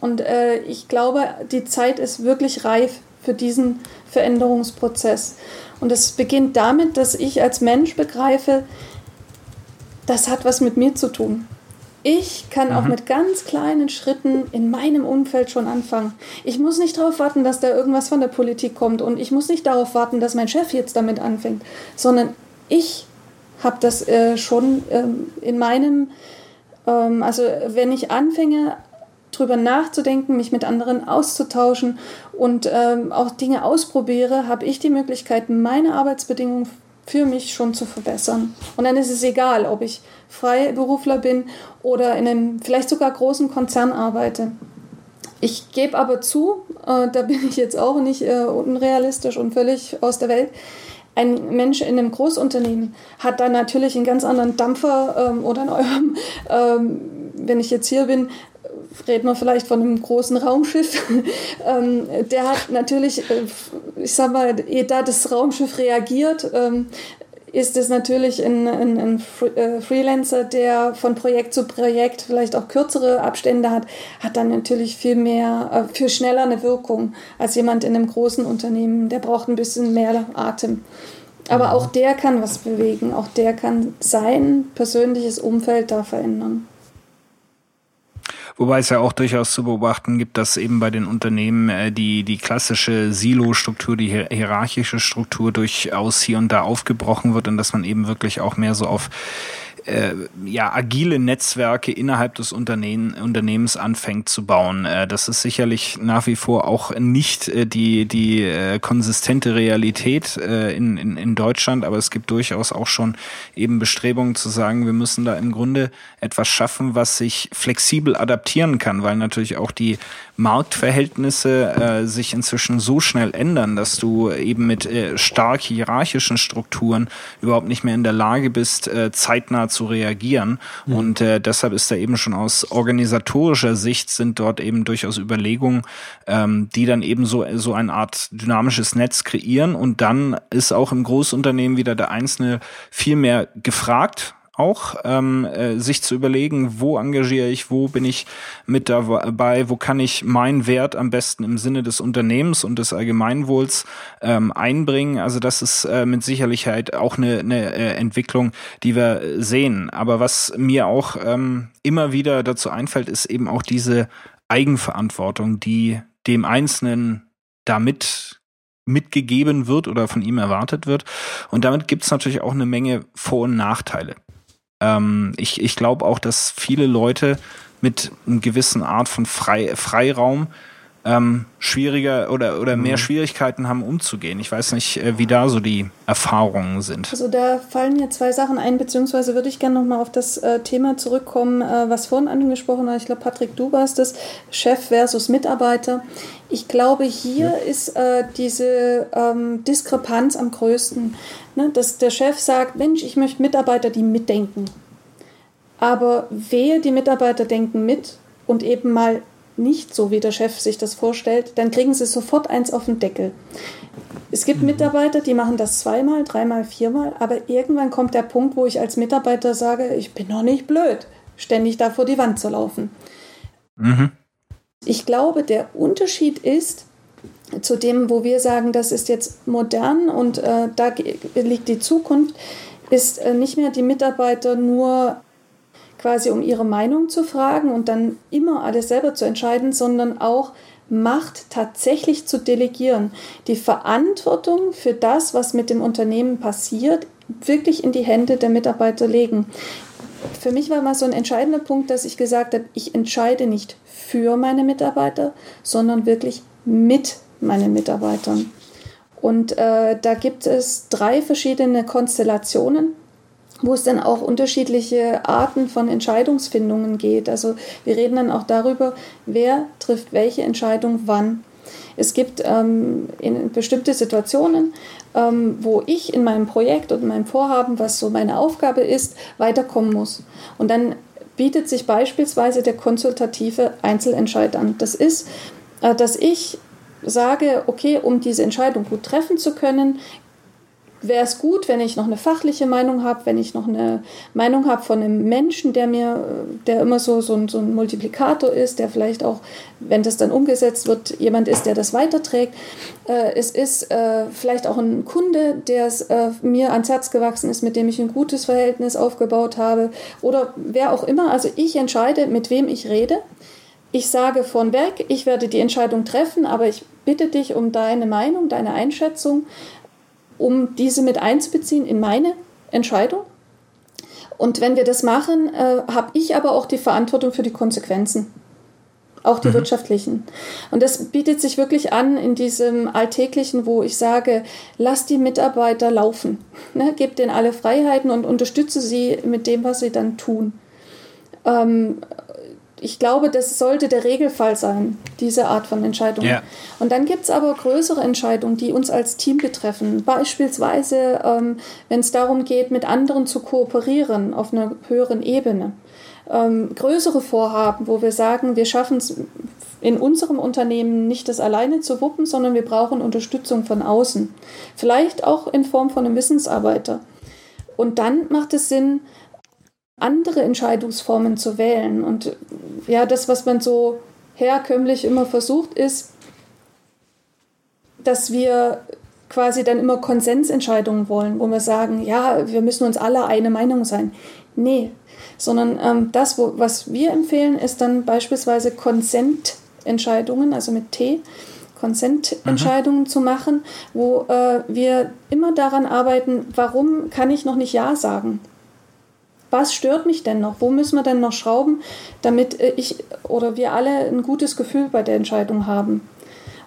Und äh, ich glaube, die Zeit ist wirklich reif für diesen Veränderungsprozess. Und es beginnt damit, dass ich als Mensch begreife, das hat was mit mir zu tun. Ich kann mhm. auch mit ganz kleinen Schritten in meinem Umfeld schon anfangen. Ich muss nicht darauf warten, dass da irgendwas von der Politik kommt und ich muss nicht darauf warten, dass mein Chef jetzt damit anfängt, sondern ich habe das äh, schon ähm, in meinem, ähm, also wenn ich anfange, drüber nachzudenken, mich mit anderen auszutauschen und ähm, auch Dinge ausprobiere, habe ich die Möglichkeit, meine Arbeitsbedingungen für mich schon zu verbessern. Und dann ist es egal, ob ich Freiberufler bin oder in einem vielleicht sogar großen Konzern arbeite. Ich gebe aber zu, äh, da bin ich jetzt auch nicht äh, unrealistisch und völlig aus der Welt. Ein Mensch in einem Großunternehmen hat da natürlich einen ganz anderen Dampfer ähm, oder in eurem, ähm, wenn ich jetzt hier bin, reden wir vielleicht von einem großen Raumschiff. ähm, der hat natürlich, äh, ich sag mal, ehe da das Raumschiff reagiert, ähm, ist es natürlich ein, ein, ein, äh, Freelancer, der von Projekt zu Projekt vielleicht auch kürzere Abstände hat, hat dann natürlich viel mehr, äh, viel schneller eine Wirkung als jemand in einem großen Unternehmen. Der braucht ein bisschen mehr Atem. Aber auch der kann was bewegen, auch der kann sein persönliches Umfeld da verändern. Wobei es ja auch durchaus zu beobachten gibt, dass eben bei den Unternehmen äh, die, die klassische Silo-Struktur, die hierarchische Struktur durchaus hier und da aufgebrochen wird und dass man eben wirklich auch mehr so auf äh, ja, agile Netzwerke innerhalb des Unternehmen, Unternehmens anfängt zu bauen. Äh, das ist sicherlich nach wie vor auch nicht äh, die, die äh, konsistente Realität äh, in, in, in Deutschland, aber es gibt durchaus auch schon eben Bestrebungen zu sagen, wir müssen da im Grunde etwas schaffen, was sich flexibel adaptieren kann, weil natürlich auch die Marktverhältnisse äh, sich inzwischen so schnell ändern, dass du eben mit äh, stark hierarchischen Strukturen überhaupt nicht mehr in der Lage bist, äh, zeitnah zu reagieren. Mhm. Und äh, deshalb ist da eben schon aus organisatorischer Sicht sind dort eben durchaus Überlegungen, ähm, die dann eben so, so eine Art dynamisches Netz kreieren. Und dann ist auch im Großunternehmen wieder der Einzelne viel mehr gefragt auch, ähm, äh, sich zu überlegen, wo engagiere ich, wo bin ich mit dabei, wo kann ich meinen Wert am besten im Sinne des Unternehmens und des Allgemeinwohls ähm, einbringen. Also das ist äh, mit Sicherheit auch eine, eine äh, Entwicklung, die wir sehen. Aber was mir auch ähm, immer wieder dazu einfällt, ist eben auch diese Eigenverantwortung, die dem Einzelnen damit mitgegeben wird oder von ihm erwartet wird. Und damit gibt es natürlich auch eine Menge Vor- und Nachteile. Ähm, ich ich glaube auch, dass viele Leute mit einer gewissen Art von Frei, Freiraum ähm, schwieriger oder, oder mehr mhm. Schwierigkeiten haben, umzugehen. Ich weiß nicht, äh, wie da so die Erfahrungen sind. Also da fallen mir zwei Sachen ein, beziehungsweise würde ich gerne nochmal auf das äh, Thema zurückkommen, äh, was vorhin angesprochen hat. Ich glaube, Patrick, du warst das, Chef versus Mitarbeiter. Ich glaube, hier ja. ist äh, diese ähm, Diskrepanz am größten. Ne? Dass der Chef sagt, Mensch, ich möchte Mitarbeiter, die mitdenken. Aber wehe, die Mitarbeiter denken mit und eben mal nicht so, wie der Chef sich das vorstellt, dann kriegen sie sofort eins auf den Deckel. Es gibt mhm. Mitarbeiter, die machen das zweimal, dreimal, viermal, aber irgendwann kommt der Punkt, wo ich als Mitarbeiter sage, ich bin noch nicht blöd, ständig da vor die Wand zu laufen. Mhm. Ich glaube, der Unterschied ist zu dem, wo wir sagen, das ist jetzt modern und äh, da liegt die Zukunft, ist äh, nicht mehr die Mitarbeiter nur quasi um ihre Meinung zu fragen und dann immer alles selber zu entscheiden, sondern auch Macht tatsächlich zu delegieren, die Verantwortung für das, was mit dem Unternehmen passiert, wirklich in die Hände der Mitarbeiter legen. Für mich war mal so ein entscheidender Punkt, dass ich gesagt habe, ich entscheide nicht für meine Mitarbeiter, sondern wirklich mit meinen Mitarbeitern. Und äh, da gibt es drei verschiedene Konstellationen wo es dann auch unterschiedliche Arten von Entscheidungsfindungen geht. Also wir reden dann auch darüber, wer trifft welche Entscheidung wann. Es gibt ähm, in bestimmte Situationen, ähm, wo ich in meinem Projekt und in meinem Vorhaben, was so meine Aufgabe ist, weiterkommen muss. Und dann bietet sich beispielsweise der konsultative Einzelentscheid an. Das ist, äh, dass ich sage, okay, um diese Entscheidung gut treffen zu können, wäre es gut, wenn ich noch eine fachliche Meinung habe, wenn ich noch eine Meinung habe von einem Menschen, der mir, der immer so, so, ein, so ein Multiplikator ist, der vielleicht auch, wenn das dann umgesetzt wird, jemand ist, der das weiterträgt. Äh, es ist äh, vielleicht auch ein Kunde, der äh, mir ans Herz gewachsen ist, mit dem ich ein gutes Verhältnis aufgebaut habe oder wer auch immer. Also ich entscheide, mit wem ich rede. Ich sage von weg, ich werde die Entscheidung treffen, aber ich bitte dich um deine Meinung, deine Einschätzung um diese mit einzubeziehen in meine Entscheidung. Und wenn wir das machen, äh, habe ich aber auch die Verantwortung für die Konsequenzen, auch die mhm. wirtschaftlichen. Und das bietet sich wirklich an in diesem Alltäglichen, wo ich sage, lass die Mitarbeiter laufen, ne? gib denen alle Freiheiten und unterstütze sie mit dem, was sie dann tun. Ähm, ich glaube, das sollte der Regelfall sein, diese Art von Entscheidungen. Ja. Und dann gibt es aber größere Entscheidungen, die uns als Team betreffen. Beispielsweise, ähm, wenn es darum geht, mit anderen zu kooperieren auf einer höheren Ebene. Ähm, größere Vorhaben, wo wir sagen, wir schaffen es in unserem Unternehmen nicht das alleine zu wuppen, sondern wir brauchen Unterstützung von außen. Vielleicht auch in Form von einem Wissensarbeiter. Und dann macht es Sinn, andere Entscheidungsformen zu wählen. Und ja, das, was man so herkömmlich immer versucht, ist, dass wir quasi dann immer Konsensentscheidungen wollen, wo wir sagen, ja, wir müssen uns alle eine Meinung sein. Nee, sondern ähm, das, wo, was wir empfehlen, ist dann beispielsweise Konsententscheidungen, also mit T, Konsententscheidungen mhm. zu machen, wo äh, wir immer daran arbeiten, warum kann ich noch nicht Ja sagen? Was stört mich denn noch? Wo müssen wir denn noch schrauben, damit äh, ich oder wir alle ein gutes Gefühl bei der Entscheidung haben?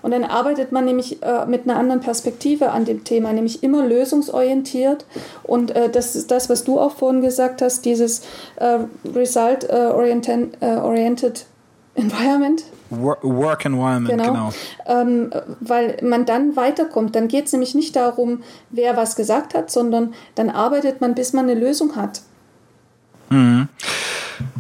Und dann arbeitet man nämlich äh, mit einer anderen Perspektive an dem Thema, nämlich immer lösungsorientiert. Und äh, das ist das, was du auch vorhin gesagt hast, dieses äh, Result-Oriented äh, Environment. Work Environment, genau. genau. Ähm, weil man dann weiterkommt. Dann geht es nämlich nicht darum, wer was gesagt hat, sondern dann arbeitet man, bis man eine Lösung hat. Mhm.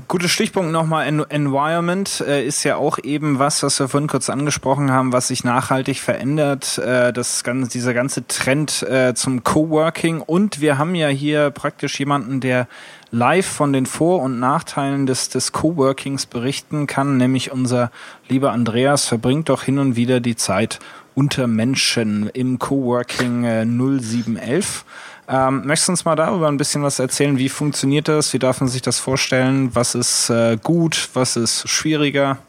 Gutes Stichpunkt nochmal, Environment äh, ist ja auch eben was, was wir vorhin kurz angesprochen haben, was sich nachhaltig verändert, äh, das ganze, dieser ganze Trend äh, zum Coworking und wir haben ja hier praktisch jemanden, der live von den Vor- und Nachteilen des, des Coworkings berichten kann, nämlich unser lieber Andreas verbringt doch hin und wieder die Zeit unter Menschen im Coworking äh, 0711. Ähm, möchtest du uns mal darüber ein bisschen was erzählen? Wie funktioniert das? Wie darf man sich das vorstellen? Was ist äh, gut? Was ist schwieriger?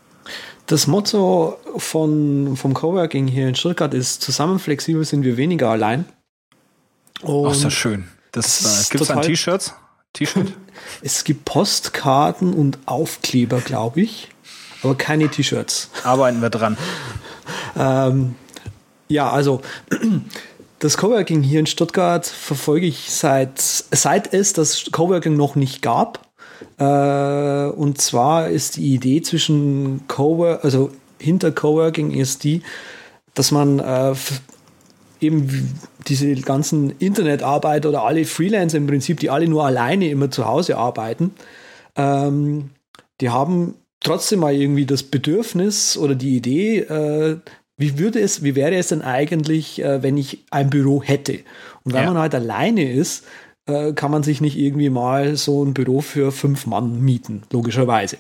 Das Motto von, vom Coworking hier in Stuttgart ist: Zusammen flexibel sind wir weniger allein. Und Ach, ist das schön. Das, das äh, gibt es an T-Shirts? T-Shirt? es gibt Postkarten und Aufkleber, glaube ich, aber keine T-Shirts. Arbeiten wir dran. ähm, ja, also das Coworking hier in Stuttgart verfolge ich seit, seit es das Coworking noch nicht gab. Äh, und zwar ist die Idee zwischen Coworking, also hinter Coworking ist die, dass man äh, eben diese ganzen Internetarbeiter oder alle Freelancer im Prinzip, die alle nur alleine immer zu Hause arbeiten, ähm, die haben trotzdem mal irgendwie das Bedürfnis oder die Idee, äh, wie würde es, wie wäre es denn eigentlich, äh, wenn ich ein Büro hätte? Und wenn ja. man halt alleine ist, äh, kann man sich nicht irgendwie mal so ein Büro für fünf Mann mieten, logischerweise.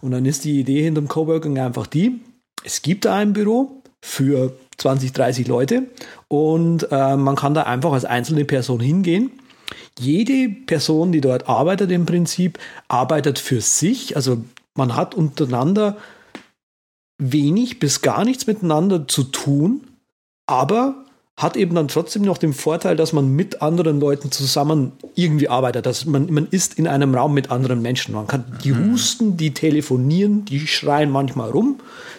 Und dann ist die Idee hinterm Coworking einfach die, es gibt da ein Büro für 20, 30 Leute und äh, man kann da einfach als einzelne Person hingehen. Jede Person, die dort arbeitet im Prinzip, arbeitet für sich. Also man hat untereinander wenig bis gar nichts miteinander zu tun, aber hat eben dann trotzdem noch den Vorteil, dass man mit anderen Leuten zusammen irgendwie arbeitet. Dass man, man ist in einem Raum mit anderen Menschen. Man kann die mhm. husten, die telefonieren, die schreien manchmal rum,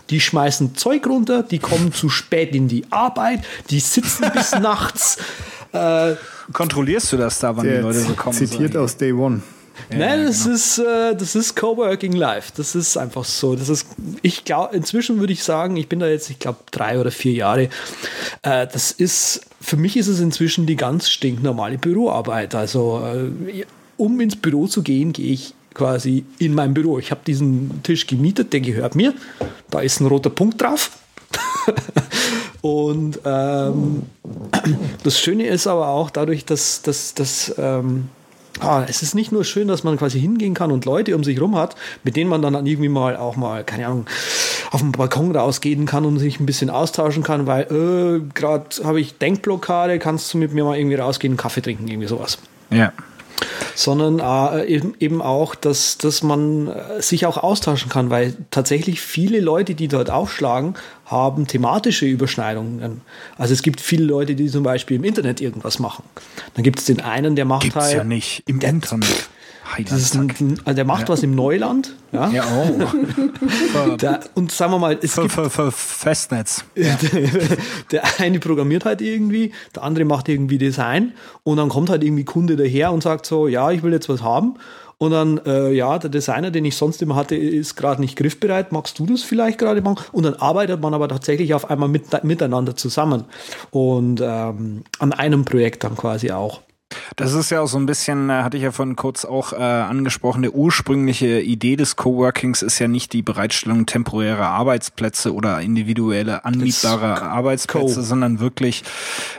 die schmeißen Zeug runter, die kommen zu spät in die Arbeit, die sitzen bis nachts. Äh, Kontrollierst du das da, wann die Leute so kommen? Zitiert aus Day One. Ja, Nein, das genau. ist äh, das ist Coworking Life. Das ist einfach so. Das ist, ich glaube, inzwischen würde ich sagen, ich bin da jetzt, ich glaube, drei oder vier Jahre. Äh, das ist für mich ist es inzwischen die ganz stinknormale Büroarbeit. Also äh, um ins Büro zu gehen, gehe ich quasi in mein Büro. Ich habe diesen Tisch gemietet, der gehört mir. Da ist ein roter Punkt drauf. Und ähm, das Schöne ist aber auch dadurch, dass, dass, dass ähm, ah, es ist nicht nur schön, dass man quasi hingehen kann und Leute um sich rum hat, mit denen man dann irgendwie mal auch mal, keine Ahnung, auf dem Balkon rausgehen kann und sich ein bisschen austauschen kann, weil äh, gerade habe ich Denkblockade, kannst du mit mir mal irgendwie rausgehen, Kaffee trinken, irgendwie sowas. Ja sondern äh, eben, eben auch, dass, dass man äh, sich auch austauschen kann, weil tatsächlich viele Leute, die dort aufschlagen, haben thematische Überschneidungen. Also es gibt viele Leute, die zum Beispiel im Internet irgendwas machen. Dann gibt es den einen, der macht Gibt's halt. ja nicht im Internet. Also der macht ja. was im Neuland. Ja, ja oh. der, und sagen wir mal, es für, gibt, für, für Festnetz. Ja. Der, der, eine programmiert halt irgendwie, der andere macht irgendwie Design und dann kommt halt irgendwie Kunde daher und sagt so, ja, ich will jetzt was haben. Und dann, äh, ja, der Designer, den ich sonst immer hatte, ist gerade nicht griffbereit. Magst du das vielleicht gerade machen? Und dann arbeitet man aber tatsächlich auf einmal mit, miteinander zusammen und ähm, an einem Projekt dann quasi auch. Das ist ja auch so ein bisschen, äh, hatte ich ja von kurz auch äh, angesprochen, der ursprüngliche Idee des Coworkings ist ja nicht die Bereitstellung temporärer Arbeitsplätze oder individuelle anmietbare Arbeitsplätze, Co sondern wirklich,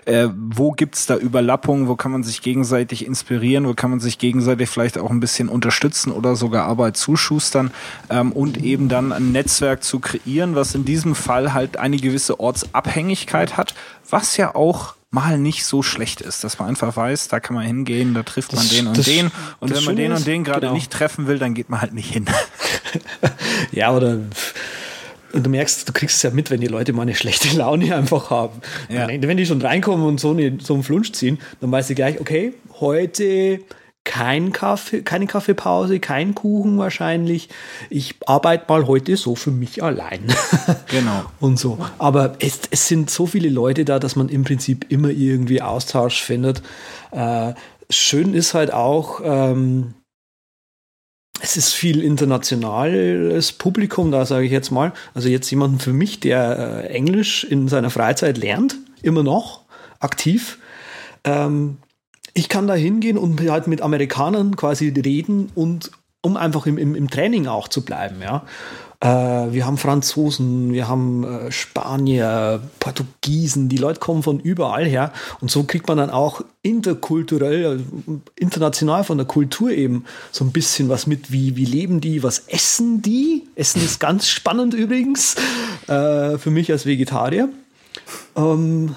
äh, wo gibt's da Überlappungen, wo kann man sich gegenseitig inspirieren, wo kann man sich gegenseitig vielleicht auch ein bisschen unterstützen oder sogar Arbeit zuschustern ähm, und eben dann ein Netzwerk zu kreieren, was in diesem Fall halt eine gewisse Ortsabhängigkeit hat, was ja auch mal nicht so schlecht ist, dass man einfach weiß, da kann man hingehen, da trifft man das, den und das, den und wenn man den und den gerade genau. nicht treffen will, dann geht man halt nicht hin. ja, oder und du merkst, du kriegst es ja mit, wenn die Leute mal eine schlechte Laune einfach haben. Ja. Wenn die schon reinkommen und so, eine, so einen Flunsch ziehen, dann weißt du gleich, okay, heute kein Kaffee, keine Kaffeepause, kein Kuchen wahrscheinlich. Ich arbeite mal heute so für mich allein. Genau. und so. Aber es, es sind so viele Leute da, dass man im Prinzip immer irgendwie Austausch findet. Äh, schön ist halt auch, ähm, es ist viel internationales Publikum da, sage ich jetzt mal. Also jetzt jemanden für mich, der äh, Englisch in seiner Freizeit lernt, immer noch aktiv. Ähm, ich kann da hingehen und halt mit Amerikanern quasi reden und um einfach im, im, im Training auch zu bleiben, ja. Äh, wir haben Franzosen, wir haben äh, Spanier, Portugiesen, die Leute kommen von überall her und so kriegt man dann auch interkulturell, international von der Kultur eben so ein bisschen was mit, wie, wie leben die, was essen die? Essen ist ganz spannend übrigens äh, für mich als Vegetarier. Ähm,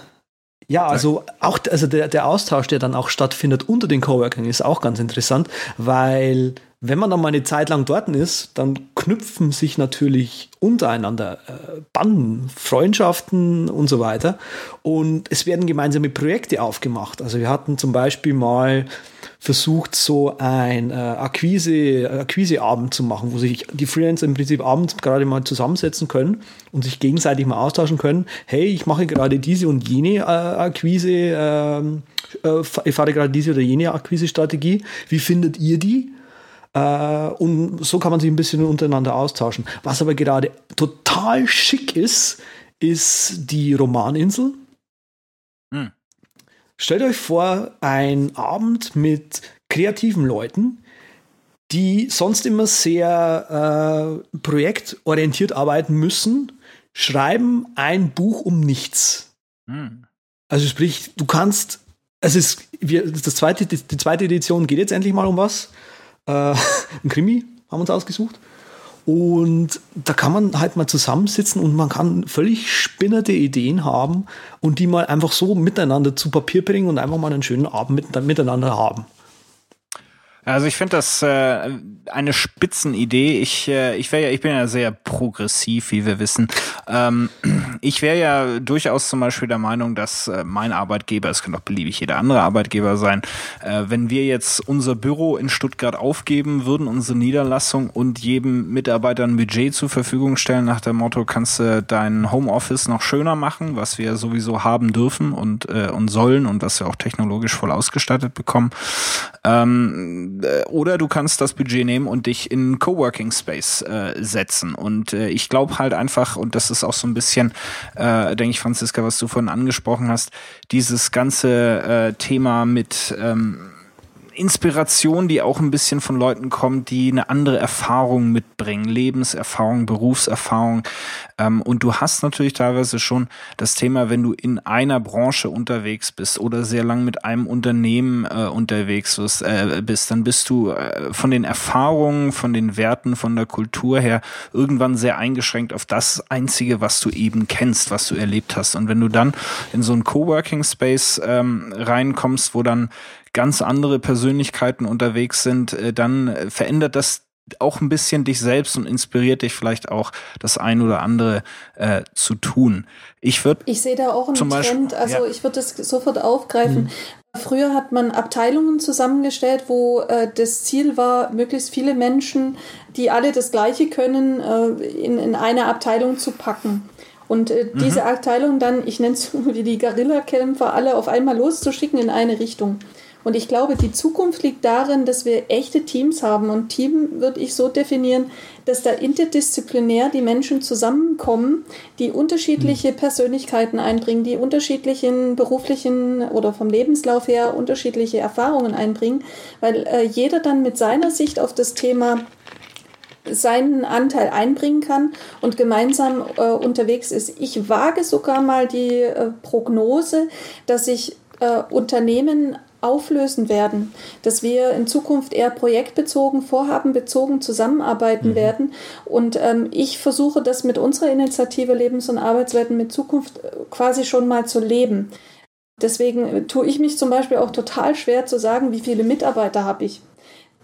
ja, also auch also der, der Austausch, der dann auch stattfindet unter den Coworking, ist auch ganz interessant, weil wenn man dann mal eine Zeit lang dort ist, dann knüpfen sich natürlich untereinander äh, Banden, Freundschaften und so weiter. Und es werden gemeinsame Projekte aufgemacht. Also wir hatten zum Beispiel mal versucht, so ein äh, Akquise, Akquiseabend zu machen, wo sich die Freelancer im Prinzip abends gerade mal zusammensetzen können und sich gegenseitig mal austauschen können. Hey, ich mache gerade diese und jene äh, Akquise, ähm, äh, ich fahre gerade diese oder jene Akquise-Strategie. Wie findet ihr die? Äh, und so kann man sich ein bisschen untereinander austauschen. Was aber gerade total schick ist, ist die Romaninsel. Hm. Stellt euch vor, ein Abend mit kreativen Leuten, die sonst immer sehr äh, projektorientiert arbeiten müssen, schreiben ein Buch um nichts. Hm. Also sprich, du kannst, es ist, wir, das zweite, die, die zweite Edition geht jetzt endlich mal um was äh, ein Krimi haben wir uns ausgesucht. Und da kann man halt mal zusammensitzen und man kann völlig spinnerte Ideen haben und die mal einfach so miteinander zu Papier bringen und einfach mal einen schönen Abend mit, miteinander haben. Also ich finde das äh, eine Spitzenidee. Ich, äh, ich wäre ja, ich bin ja sehr progressiv, wie wir wissen. Ähm, ich wäre ja durchaus zum Beispiel der Meinung, dass äh, mein Arbeitgeber, es kann auch beliebig jeder andere Arbeitgeber sein, äh, wenn wir jetzt unser Büro in Stuttgart aufgeben würden, unsere Niederlassung und jedem Mitarbeiter ein Budget zur Verfügung stellen, nach dem Motto, kannst du dein Homeoffice noch schöner machen, was wir sowieso haben dürfen und, äh, und sollen und was wir auch technologisch voll ausgestattet bekommen. Ähm, äh, oder du kannst das Budget nehmen und dich in Coworking Space äh, setzen. Und äh, ich glaube halt einfach, und das ist auch so ein bisschen, äh, denke ich, Franziska, was du vorhin angesprochen hast, dieses ganze äh, Thema mit ähm, Inspiration, die auch ein bisschen von Leuten kommt, die eine andere Erfahrung mitbringen, Lebenserfahrung, Berufserfahrung. Ähm, und du hast natürlich teilweise schon das Thema, wenn du in einer Branche unterwegs bist oder sehr lang mit einem Unternehmen äh, unterwegs bist, äh, bist, dann bist du äh, von den Erfahrungen, von den Werten, von der Kultur her irgendwann sehr eingeschränkt auf das Einzige, was du eben kennst, was du erlebt hast. Und wenn du dann in so einen Coworking Space ähm, reinkommst, wo dann ganz andere Persönlichkeiten unterwegs sind, äh, dann äh, verändert das auch ein bisschen dich selbst und inspiriert dich vielleicht auch das ein oder andere äh, zu tun. Ich würde ich sehe da auch einen Trend, also ja. ich würde das sofort aufgreifen. Mhm. Früher hat man Abteilungen zusammengestellt, wo äh, das Ziel war, möglichst viele Menschen, die alle das Gleiche können, äh, in, in eine Abteilung zu packen. Und äh, mhm. diese Abteilung dann, ich nenne es wie die Guerillakämpfer, alle auf einmal loszuschicken in eine Richtung. Und ich glaube, die Zukunft liegt darin, dass wir echte Teams haben. Und Team würde ich so definieren, dass da interdisziplinär die Menschen zusammenkommen, die unterschiedliche hm. Persönlichkeiten einbringen, die unterschiedlichen beruflichen oder vom Lebenslauf her unterschiedliche Erfahrungen einbringen, weil äh, jeder dann mit seiner Sicht auf das Thema seinen Anteil einbringen kann und gemeinsam äh, unterwegs ist. Ich wage sogar mal die äh, Prognose, dass sich äh, Unternehmen auflösen werden, dass wir in Zukunft eher projektbezogen, vorhabenbezogen zusammenarbeiten mhm. werden. Und ähm, ich versuche das mit unserer Initiative Lebens- und Arbeitswelten mit Zukunft äh, quasi schon mal zu leben. Deswegen äh, tue ich mich zum Beispiel auch total schwer zu sagen, wie viele Mitarbeiter habe ich.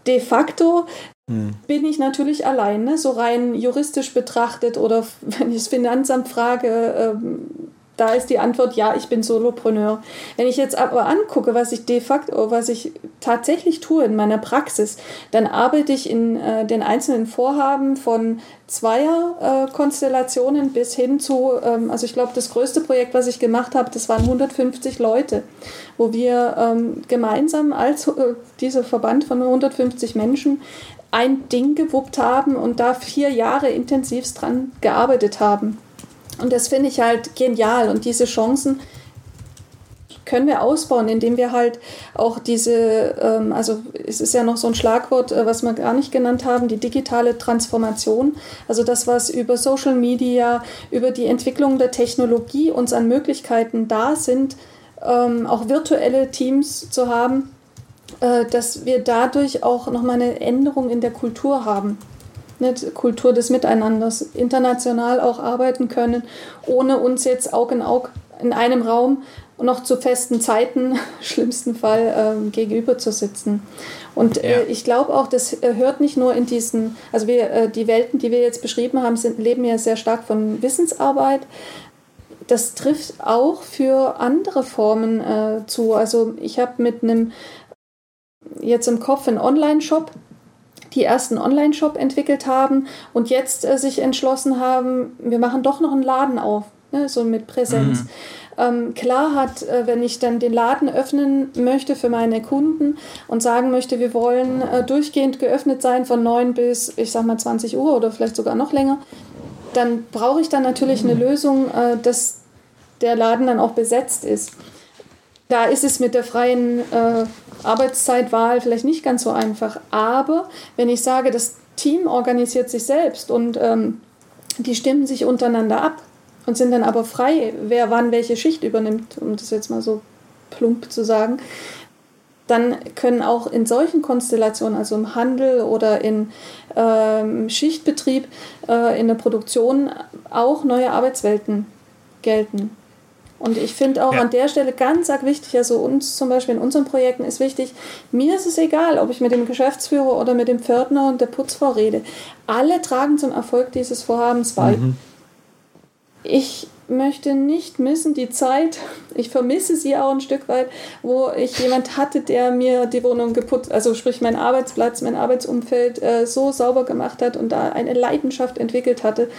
De facto mhm. bin ich natürlich alleine, so rein juristisch betrachtet oder wenn ich das Finanzamt frage, ähm, da ist die Antwort ja, ich bin Solopreneur. Wenn ich jetzt aber angucke, was ich de facto, was ich tatsächlich tue in meiner Praxis, dann arbeite ich in äh, den einzelnen Vorhaben von Zweier-Konstellationen äh, bis hin zu, ähm, also ich glaube, das größte Projekt, was ich gemacht habe, das waren 150 Leute, wo wir ähm, gemeinsam als äh, dieser Verband von 150 Menschen ein Ding gewuppt haben und da vier Jahre intensiv dran gearbeitet haben. Und das finde ich halt genial. Und diese Chancen können wir ausbauen, indem wir halt auch diese, ähm, also es ist ja noch so ein Schlagwort, äh, was wir gar nicht genannt haben, die digitale Transformation. Also das, was über Social Media, über die Entwicklung der Technologie uns an Möglichkeiten da sind, ähm, auch virtuelle Teams zu haben, äh, dass wir dadurch auch nochmal eine Änderung in der Kultur haben nicht? Kultur des Miteinanders, international auch arbeiten können, ohne uns jetzt Aug in Aug in einem Raum noch zu festen Zeiten, schlimmsten Fall, ähm, gegenüber zu sitzen. Und äh, ich glaube auch, das äh, hört nicht nur in diesen, also wir, äh, die Welten, die wir jetzt beschrieben haben, sind, leben ja sehr stark von Wissensarbeit. Das trifft auch für andere Formen äh, zu. Also ich habe mit einem jetzt im Kopf einen Online-Shop, die ersten Online-Shop entwickelt haben und jetzt äh, sich entschlossen haben, wir machen doch noch einen Laden auf, ne, so mit Präsenz. Mhm. Ähm, klar hat, äh, wenn ich dann den Laden öffnen möchte für meine Kunden und sagen möchte, wir wollen äh, durchgehend geöffnet sein von 9 bis, ich sag mal, 20 Uhr oder vielleicht sogar noch länger, dann brauche ich dann natürlich eine Lösung, äh, dass der Laden dann auch besetzt ist. Da ist es mit der freien äh, Arbeitszeitwahl vielleicht nicht ganz so einfach. Aber wenn ich sage, das Team organisiert sich selbst und ähm, die stimmen sich untereinander ab und sind dann aber frei, wer wann welche Schicht übernimmt, um das jetzt mal so plump zu sagen, dann können auch in solchen Konstellationen, also im Handel oder in ähm, Schichtbetrieb, äh, in der Produktion, auch neue Arbeitswelten gelten. Und ich finde auch ja. an der Stelle ganz arg wichtig, also uns zum Beispiel in unseren Projekten ist wichtig, mir ist es egal, ob ich mit dem Geschäftsführer oder mit dem Pförtner und der Putzfrau rede. Alle tragen zum Erfolg dieses Vorhabens bei. Mhm. Ich möchte nicht missen die Zeit, ich vermisse sie auch ein Stück weit, wo ich jemand hatte, der mir die Wohnung geputzt, also sprich mein Arbeitsplatz, mein Arbeitsumfeld äh, so sauber gemacht hat und da eine Leidenschaft entwickelt hatte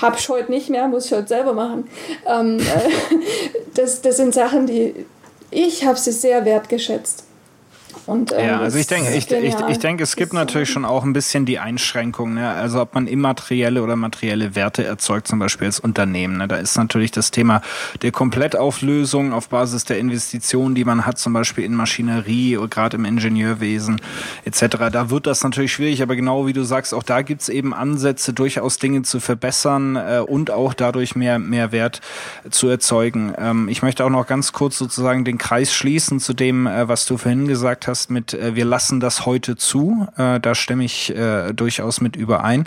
habe ich heute nicht mehr, muss ich heute selber machen. Ähm, äh, das, das sind Sachen, die ich habe sie sehr wertgeschätzt. Und, ähm, ja, also ich denke, ich, ich, ich denke, es gibt natürlich schon auch ein bisschen die Einschränkung, ne? also ob man immaterielle oder materielle Werte erzeugt, zum Beispiel als Unternehmen. Ne? Da ist natürlich das Thema der Komplettauflösung auf Basis der Investitionen, die man hat, zum Beispiel in Maschinerie oder gerade im Ingenieurwesen etc. Da wird das natürlich schwierig, aber genau wie du sagst, auch da gibt's eben Ansätze, durchaus Dinge zu verbessern äh, und auch dadurch mehr, mehr Wert zu erzeugen. Ähm, ich möchte auch noch ganz kurz sozusagen den Kreis schließen zu dem, äh, was du vorhin gesagt hast hast mit äh, wir lassen das heute zu, äh, da stimme ich äh, durchaus mit überein.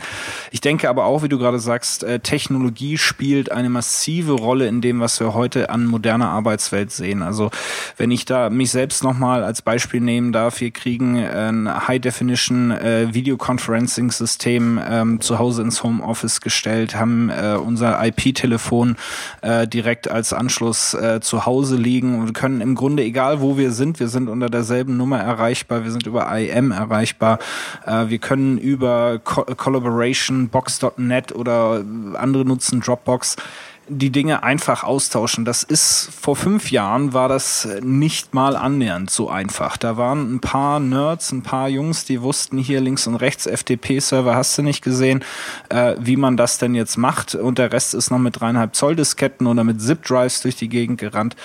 Ich denke aber auch, wie du gerade sagst, äh, Technologie spielt eine massive Rolle in dem, was wir heute an moderner Arbeitswelt sehen. Also wenn ich da mich selbst nochmal als Beispiel nehmen darf, wir kriegen ein High-Definition äh, Videoconferencing-System ähm, zu Hause ins Homeoffice gestellt, haben äh, unser IP-Telefon äh, direkt als Anschluss äh, zu Hause liegen und können im Grunde, egal wo wir sind, wir sind unter derselben Nummer erreichbar, wir sind über IM erreichbar, äh, wir können über Co Collaboration, Box.net oder andere nutzen Dropbox die Dinge einfach austauschen. Das ist vor fünf Jahren war das nicht mal annähernd so einfach. Da waren ein paar Nerds, ein paar Jungs, die wussten hier links und rechts FTP-Server hast du nicht gesehen, äh, wie man das denn jetzt macht. Und der Rest ist noch mit dreieinhalb Zoll Disketten oder mit Zip-Drives durch die Gegend gerannt.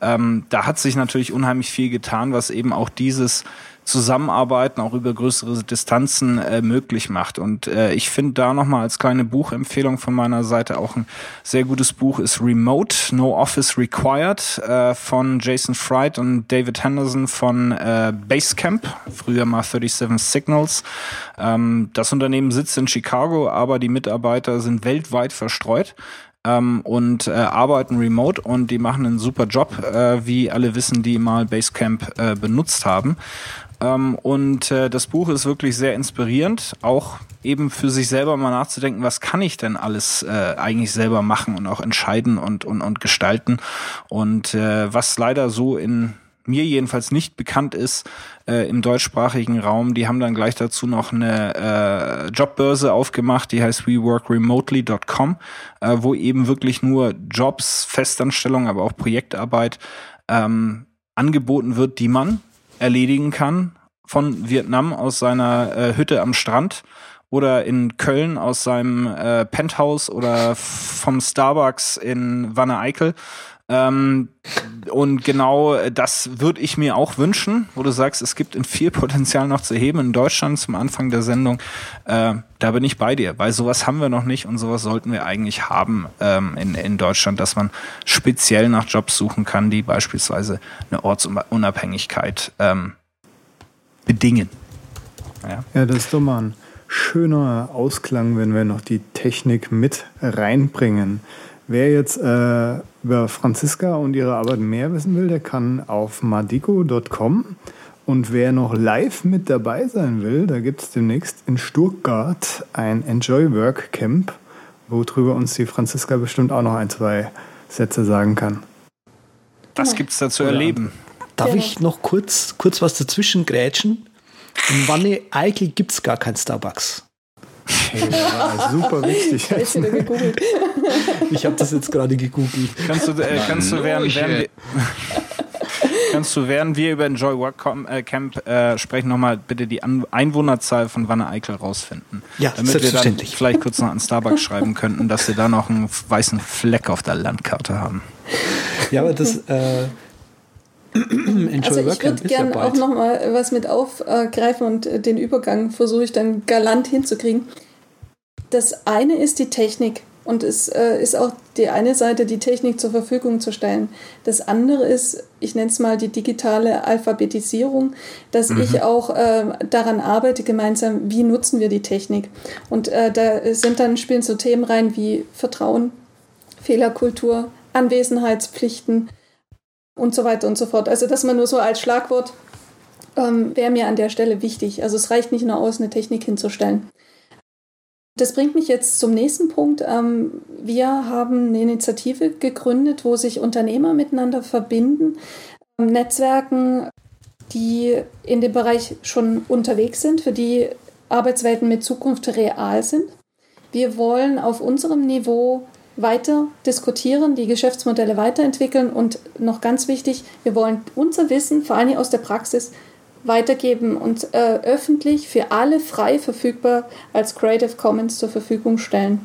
Ähm, da hat sich natürlich unheimlich viel getan, was eben auch dieses Zusammenarbeiten auch über größere Distanzen äh, möglich macht. Und äh, ich finde da nochmal als kleine Buchempfehlung von meiner Seite auch ein sehr gutes Buch ist Remote, No Office Required äh, von Jason Fried und David Henderson von äh, Basecamp, früher mal 37 Signals. Ähm, das Unternehmen sitzt in Chicago, aber die Mitarbeiter sind weltweit verstreut ähm, und äh, arbeiten remote und die machen einen super Job, äh, wie alle wissen, die mal Basecamp äh, benutzt haben. Ähm, und äh, das Buch ist wirklich sehr inspirierend, auch eben für sich selber mal nachzudenken, was kann ich denn alles äh, eigentlich selber machen und auch entscheiden und, und, und gestalten. Und äh, was leider so in mir jedenfalls nicht bekannt ist äh, im deutschsprachigen Raum. Die haben dann gleich dazu noch eine äh, Jobbörse aufgemacht, die heißt weworkremotely.com, äh, wo eben wirklich nur Jobs, Festanstellungen, aber auch Projektarbeit ähm, angeboten wird, die man erledigen kann von Vietnam aus seiner äh, Hütte am Strand oder in Köln aus seinem äh, Penthouse oder vom Starbucks in Wanne Eickel ähm, und genau das würde ich mir auch wünschen, wo du sagst, es gibt viel Potenzial noch zu heben in Deutschland zum Anfang der Sendung. Äh, da bin ich bei dir, weil sowas haben wir noch nicht und sowas sollten wir eigentlich haben ähm, in, in Deutschland, dass man speziell nach Jobs suchen kann, die beispielsweise eine Ortsunabhängigkeit ähm, bedingen. Ja. ja, das ist doch mal ein schöner Ausklang, wenn wir noch die Technik mit reinbringen. Wer jetzt äh, über Franziska und ihre Arbeit mehr wissen will, der kann auf madico.com. Und wer noch live mit dabei sein will, da gibt es demnächst in Stuttgart ein Enjoy Work Camp, worüber uns die Franziska bestimmt auch noch ein, zwei Sätze sagen kann. Was gibt es da zu erleben? Darf ich noch kurz, kurz was dazwischen grätschen? In Wanne Eickel gibt es gar kein Starbucks. Ja, super wichtig. ich habe das jetzt gerade gegoogelt. Kannst du, äh, kannst du während, während wir, kannst du während wir über Enjoy Work äh, Camp äh, sprechen nochmal bitte die An Einwohnerzahl von Wanne Eickel rausfinden? Ja, damit wir dann vielleicht kurz noch an Starbucks schreiben könnten, dass sie da noch einen weißen Fleck auf der Landkarte haben. Ja, aber das äh, also ich würde gerne ja auch noch mal was mit aufgreifen und äh, den Übergang versuche ich dann galant hinzukriegen. Das eine ist die Technik und es äh, ist auch die eine Seite, die Technik zur Verfügung zu stellen. Das andere ist, ich nenne es mal die digitale Alphabetisierung, dass mhm. ich auch äh, daran arbeite, gemeinsam, wie nutzen wir die Technik. Und äh, da sind dann spielen so Themen rein wie Vertrauen, Fehlerkultur, Anwesenheitspflichten, und so weiter und so fort. Also das mal nur so als Schlagwort ähm, wäre mir an der Stelle wichtig. Also es reicht nicht nur aus, eine Technik hinzustellen. Das bringt mich jetzt zum nächsten Punkt. Ähm, wir haben eine Initiative gegründet, wo sich Unternehmer miteinander verbinden, ähm, Netzwerken, die in dem Bereich schon unterwegs sind, für die Arbeitswelten mit Zukunft real sind. Wir wollen auf unserem Niveau weiter diskutieren, die Geschäftsmodelle weiterentwickeln und noch ganz wichtig, wir wollen unser Wissen, vor allem aus der Praxis, weitergeben und äh, öffentlich für alle frei verfügbar als Creative Commons zur Verfügung stellen.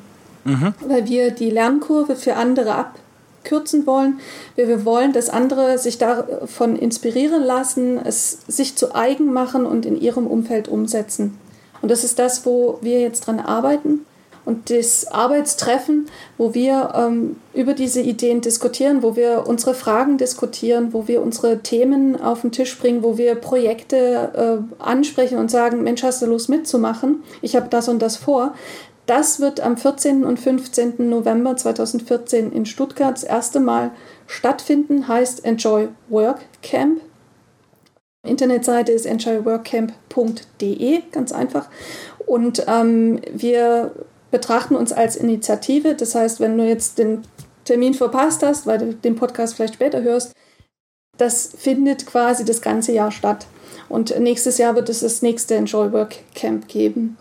Mhm. Weil wir die Lernkurve für andere abkürzen wollen. Wir, wir wollen, dass andere sich davon inspirieren lassen, es sich zu eigen machen und in ihrem Umfeld umsetzen. Und das ist das, wo wir jetzt dran arbeiten und das Arbeitstreffen, wo wir ähm, über diese Ideen diskutieren, wo wir unsere Fragen diskutieren, wo wir unsere Themen auf den Tisch bringen, wo wir Projekte äh, ansprechen und sagen, Mensch, hast du Lust mitzumachen? Ich habe das und das vor. Das wird am 14. und 15. November 2014 in Stuttgart das erste Mal stattfinden, heißt Enjoy Work Camp. Internetseite ist enjoyworkcamp.de, ganz einfach. Und ähm, wir betrachten uns als Initiative. Das heißt, wenn du jetzt den Termin verpasst hast, weil du den Podcast vielleicht später hörst, das findet quasi das ganze Jahr statt. Und nächstes Jahr wird es das nächste Enjoy Work Camp geben.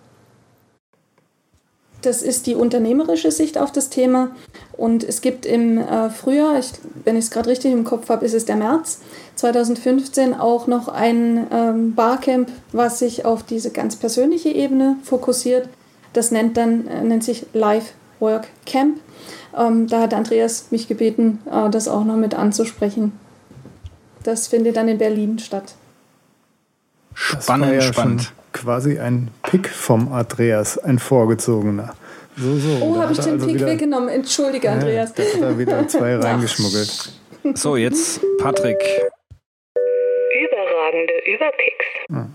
Das ist die unternehmerische Sicht auf das Thema. Und es gibt im äh, Frühjahr, ich, wenn ich es gerade richtig im Kopf habe, ist es der März 2015 auch noch ein ähm, Barcamp, was sich auf diese ganz persönliche Ebene fokussiert. Das nennt, dann, äh, nennt sich Live Work Camp. Ähm, da hat Andreas mich gebeten, äh, das auch noch mit anzusprechen. Das findet dann in Berlin statt. Spannend, ja spannend. Quasi ein Pick vom Andreas, ein vorgezogener. So, so. Oh, habe ich den also Pick wieder, weggenommen. Entschuldige, Andreas. Ja, da hat er wieder zwei reingeschmuggelt. So, jetzt Patrick. Überragende Überpicks. Ja.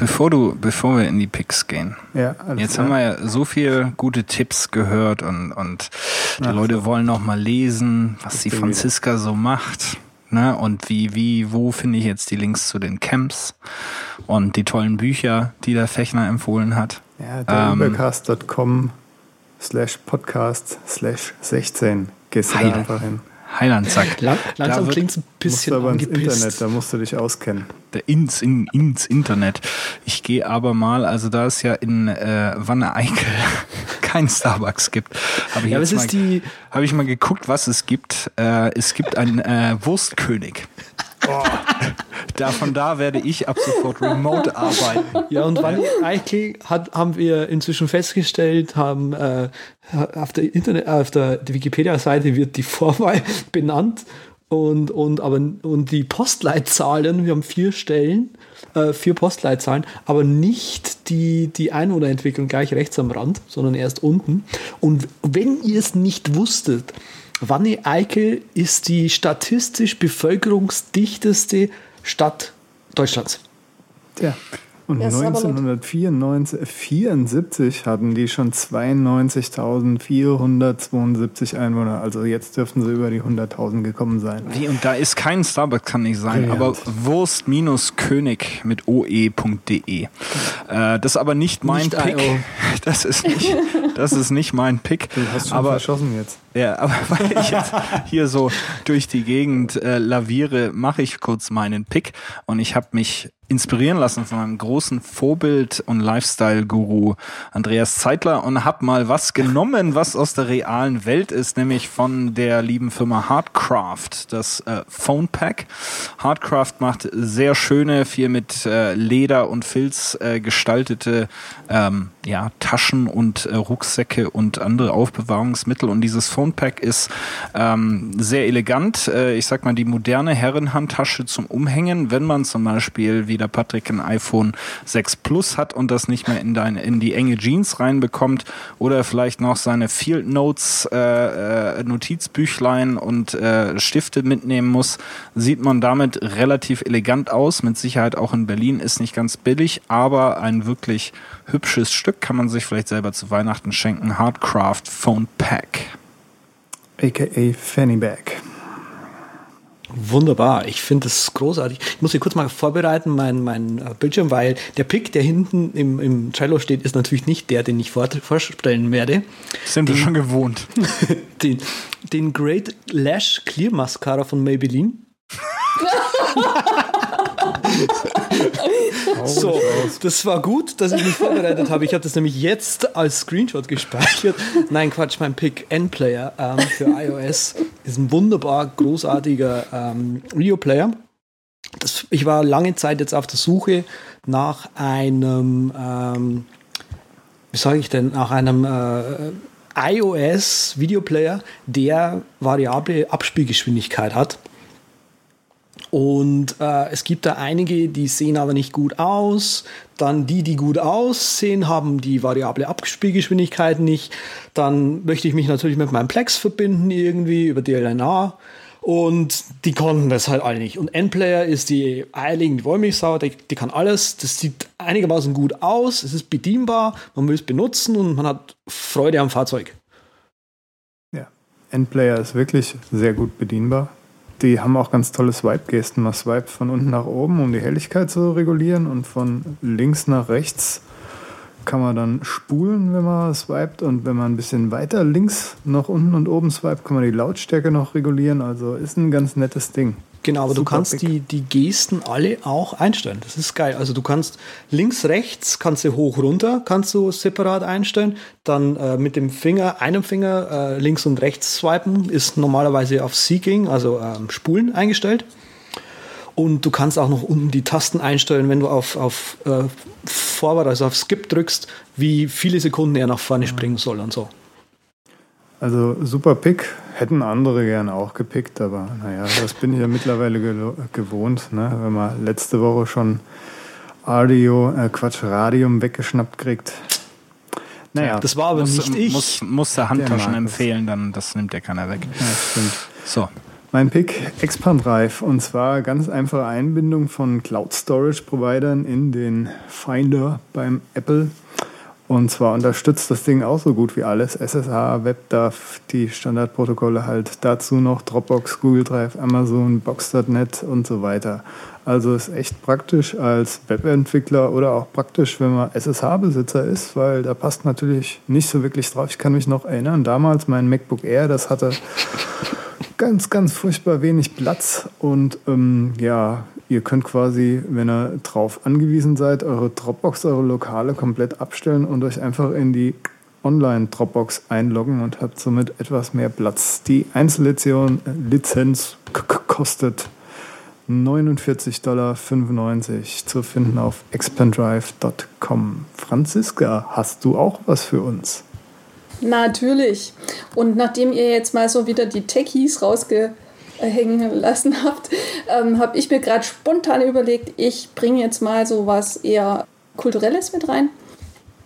Bevor du, bevor wir in die Picks gehen, ja, jetzt klar. haben wir ja so viele gute Tipps gehört und, und die Ach, Leute so. wollen noch mal lesen, was das die Franziska so macht. Ne? Und wie, wie, wo finde ich jetzt die Links zu den Camps und die tollen Bücher, die der Fechner empfohlen hat? Ja, der ähm, übercast.com slash podcast slash 16. Gehst du da einfach hin. Heilandsack. Lang, langsam klingt es ein bisschen musst aber ins Internet, da musst du dich auskennen. Der ins, in, ins Internet. Ich gehe aber mal, also da es ja in äh, Wanne-Eickel kein Starbucks gibt, habe ich, ja, jetzt mal, hab ich mal geguckt, was es gibt. Äh, es gibt einen äh, Wurstkönig. Oh. da, von da werde ich ab sofort remote arbeiten. Ja, und Wanne Eickel hat, haben wir inzwischen festgestellt, haben äh, auf der Internet, auf der Wikipedia-Seite wird die Vorwahl benannt und, und, aber, und die Postleitzahlen, wir haben vier Stellen, äh, vier Postleitzahlen, aber nicht die, die Einwohnerentwicklung gleich rechts am Rand, sondern erst unten. Und wenn ihr es nicht wusstet, Wanne-Eickel ist die statistisch bevölkerungsdichteste Stadt Deutschlands. Ja. Und 1974 hatten die schon 92.472 Einwohner. Also jetzt dürften sie über die 100.000 gekommen sein. Wie, und da ist kein Starbucks, kann nicht sein, Brilliant. aber Wurst-König mit oe.de. Äh, das ist aber nicht mein nicht Pick. IO. Das ist nicht, das ist nicht mein Pick. Du hast schon aber, verschossen jetzt. Ja, aber weil ich jetzt hier so durch die Gegend äh, laviere, mache ich kurz meinen Pick. Und ich habe mich inspirieren lassen von meinem großen Vorbild und Lifestyle-Guru Andreas Zeitler und habe mal was genommen, was aus der realen Welt ist, nämlich von der lieben Firma Hardcraft, das äh, Phone Pack. Hardcraft macht sehr schöne, viel mit äh, Leder und Filz äh, gestaltete ähm, ja, Taschen und äh, Rucksäcke und andere Aufbewahrungsmittel. Und dieses Phone Pack ist ähm, sehr elegant. Äh, ich sag mal, die moderne Herrenhandtasche zum Umhängen, wenn man zum Beispiel wie der Patrick ein iPhone 6 Plus hat und das nicht mehr in, deine, in die enge Jeans reinbekommt oder vielleicht noch seine Field Notes, äh, äh, Notizbüchlein und äh, Stifte mitnehmen muss, sieht man damit relativ elegant aus. Mit Sicherheit auch in Berlin ist nicht ganz billig, aber ein wirklich hübsches Stück kann man sich vielleicht selber zu Weihnachten schenken. Hardcraft Phone Pack. AKA Fanny Bag. Wunderbar, ich finde es großartig. Ich muss hier kurz mal vorbereiten, mein, mein äh, Bildschirm, weil der Pick, der hinten im, im Trello steht, ist natürlich nicht der, den ich vor, vorstellen werde. Sind wir schon gewohnt. den, den Great Lash Clear Mascara von Maybelline. So, das war gut, dass ich mich vorbereitet habe. Ich habe das nämlich jetzt als Screenshot gespeichert. Nein, Quatsch, mein Pick N-Player ähm, für iOS ist ein wunderbar großartiger ähm, Rio-Player. ich war lange Zeit jetzt auf der Suche nach einem, ähm, wie sage ich denn, nach einem äh, iOS-Videoplayer, der variable Abspielgeschwindigkeit hat. Und äh, es gibt da einige, die sehen aber nicht gut aus. Dann die, die gut aussehen, haben die variable Abspielgeschwindigkeit nicht. Dann möchte ich mich natürlich mit meinem Plex verbinden irgendwie über DLNA. Und die konnten das halt alle nicht. Und Endplayer ist die eierlegende Wollmilchsau, die, die kann alles. Das sieht einigermaßen gut aus, es ist bedienbar, man will es benutzen und man hat Freude am Fahrzeug. Ja, Endplayer ist wirklich sehr gut bedienbar. Die haben auch ganz tolle Swipe-Gesten. Man swipet von unten nach oben, um die Helligkeit zu regulieren und von links nach rechts kann man dann spulen, wenn man swiped und wenn man ein bisschen weiter links nach unten und oben swipet, kann man die Lautstärke noch regulieren. Also ist ein ganz nettes Ding. Genau, aber Super du kannst die, die Gesten alle auch einstellen. Das ist geil. Also du kannst links, rechts, kannst du hoch, runter, kannst du separat einstellen. Dann äh, mit dem Finger, einem Finger äh, links und rechts swipen, ist normalerweise auf Seeking, also ähm, Spulen eingestellt. Und du kannst auch noch unten die Tasten einstellen, wenn du auf, auf äh, Forward, also auf Skip drückst, wie viele Sekunden er nach vorne springen soll und so. Also super Pick, hätten andere gerne auch gepickt, aber naja, das bin ich ja mittlerweile gewohnt, ne? wenn man letzte Woche schon Audio, äh Quatsch, Radium weggeschnappt kriegt. Naja, das war aber muss, nicht ich. Muss, muss der Handtaschen der empfehlen, dann das nimmt ja keiner weg. Ja, stimmt. So. Mein Pick Expand Drive und zwar ganz einfache Einbindung von Cloud Storage Providern in den Finder beim Apple Und zwar unterstützt das Ding auch so gut wie alles. SSH, WebDAV, die Standardprotokolle halt. Dazu noch Dropbox, Google Drive, Amazon, Box.net und so weiter. Also ist echt praktisch als Webentwickler oder auch praktisch, wenn man SSH-Besitzer ist, weil da passt natürlich nicht so wirklich drauf. Ich kann mich noch erinnern, damals mein MacBook Air, das hatte ganz, ganz furchtbar wenig Platz und ähm, ja, ihr könnt quasi, wenn ihr drauf angewiesen seid, eure Dropbox, eure Lokale komplett abstellen und euch einfach in die Online-Dropbox einloggen und habt somit etwas mehr Platz. Die Einzellizenz kostet 49,95 Dollar zu finden auf expandrive.com. Franziska, hast du auch was für uns? Natürlich. Und nachdem ihr jetzt mal so wieder die Techies rausgehängen lassen habt, ähm, habe ich mir gerade spontan überlegt, ich bringe jetzt mal so was eher Kulturelles mit rein.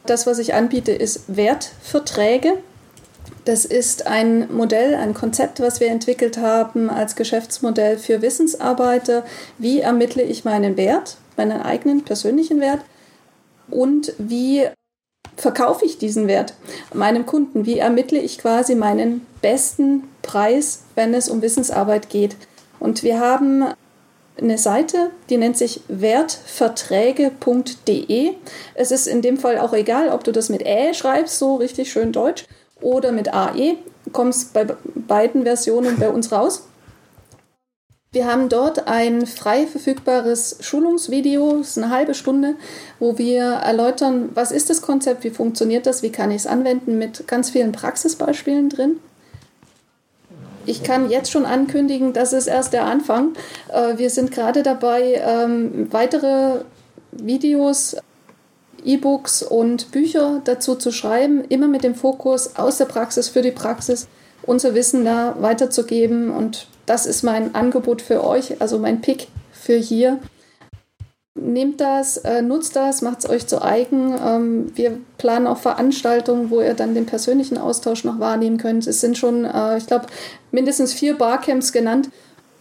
Das, was ich anbiete, ist Wertverträge. Das ist ein Modell, ein Konzept, was wir entwickelt haben als Geschäftsmodell für Wissensarbeiter. Wie ermittle ich meinen Wert, meinen eigenen persönlichen Wert? Und wie verkaufe ich diesen Wert meinem Kunden? Wie ermittle ich quasi meinen besten Preis, wenn es um Wissensarbeit geht? Und wir haben eine Seite, die nennt sich wertverträge.de. Es ist in dem Fall auch egal, ob du das mit Ä schreibst, so richtig schön deutsch, oder mit AE. Kommst bei beiden Versionen bei uns raus. Wir haben dort ein frei verfügbares Schulungsvideo, das ist eine halbe Stunde, wo wir erläutern, was ist das Konzept, wie funktioniert das, wie kann ich es anwenden, mit ganz vielen Praxisbeispielen drin. Ich kann jetzt schon ankündigen, das ist erst der Anfang. Äh, wir sind gerade dabei, ähm, weitere Videos E-Books und Bücher dazu zu schreiben, immer mit dem Fokus aus der Praxis für die Praxis unser Wissen da weiterzugeben. Und das ist mein Angebot für euch, also mein Pick für hier. Nehmt das, äh, nutzt das, macht es euch zu eigen. Ähm, wir planen auch Veranstaltungen, wo ihr dann den persönlichen Austausch noch wahrnehmen könnt. Es sind schon, äh, ich glaube, mindestens vier Barcamps genannt,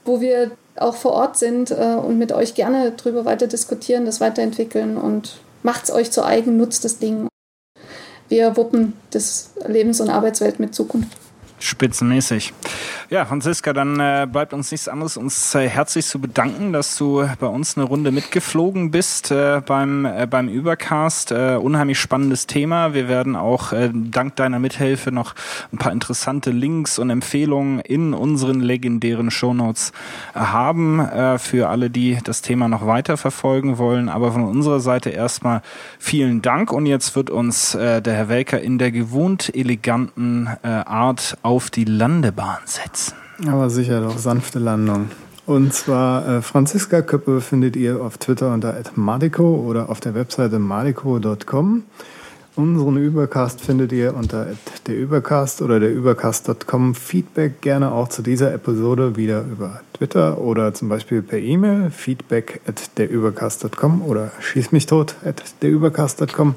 wo wir auch vor Ort sind äh, und mit euch gerne drüber weiter diskutieren, das weiterentwickeln und macht es euch zu eigen, nutzt das Ding. Wir wuppen das Lebens- und Arbeitswelt mit Zukunft. Spitzenmäßig. Ja, Franziska, dann äh, bleibt uns nichts anderes, uns äh, herzlich zu bedanken, dass du bei uns eine Runde mitgeflogen bist äh, beim, äh, beim Übercast. Äh, unheimlich spannendes Thema. Wir werden auch äh, dank deiner Mithilfe noch ein paar interessante Links und Empfehlungen in unseren legendären Shownotes haben für alle, die das Thema noch weiter verfolgen wollen. Aber von unserer Seite erstmal vielen Dank und jetzt wird uns der Herr Welker in der gewohnt eleganten Art auf auf die Landebahn setzen. Aber sicher doch, sanfte Landung. Und zwar äh, Franziska Köppe findet ihr auf Twitter unter @madico oder auf der Webseite madico.com. Unseren Übercast findet ihr unter der Übercast oder der Übercast.com. Feedback gerne auch zu dieser Episode wieder über Twitter oder zum Beispiel per E-Mail feedback at derübercast.com oder schieß mich tot at derübercast.com.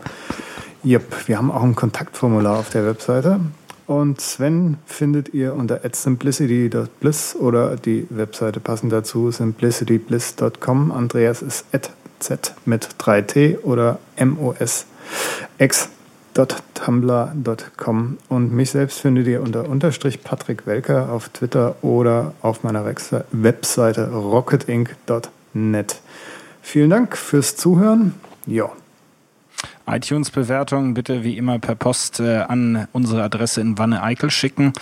Yep, wir haben auch ein Kontaktformular auf der Webseite. Und Sven findet ihr unter simplicity.bliss oder die Webseite passend dazu simplicitybliss.com. Andreas ist z mit 3t oder mosx.tumblr.com und mich selbst findet ihr unter unterstrich Patrick Welker auf Twitter oder auf meiner Webseite rocketinc.net. Vielen Dank fürs Zuhören. Ja iTunes-Bewertung bitte wie immer per Post äh, an unsere Adresse in Wanne-Eickel schicken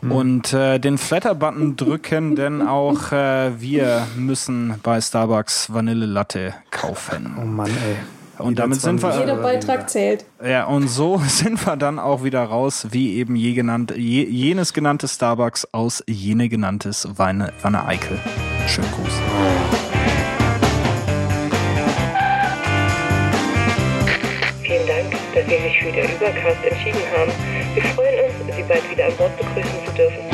mhm. und äh, den Flatter-Button drücken, denn auch äh, wir müssen bei Starbucks Vanille Latte kaufen. Oh Mann, ey. Und damit sind wir. Jeder Beitrag zählt. Ja, und so sind wir dann auch wieder raus, wie eben je genannt, je, jenes genannte Starbucks aus jene genanntes Wanne, Wanne Eickel. Schönen Gruß. Sie sich für den Übercast entschieden haben. Wir freuen uns, Sie bald wieder an Bord begrüßen zu dürfen.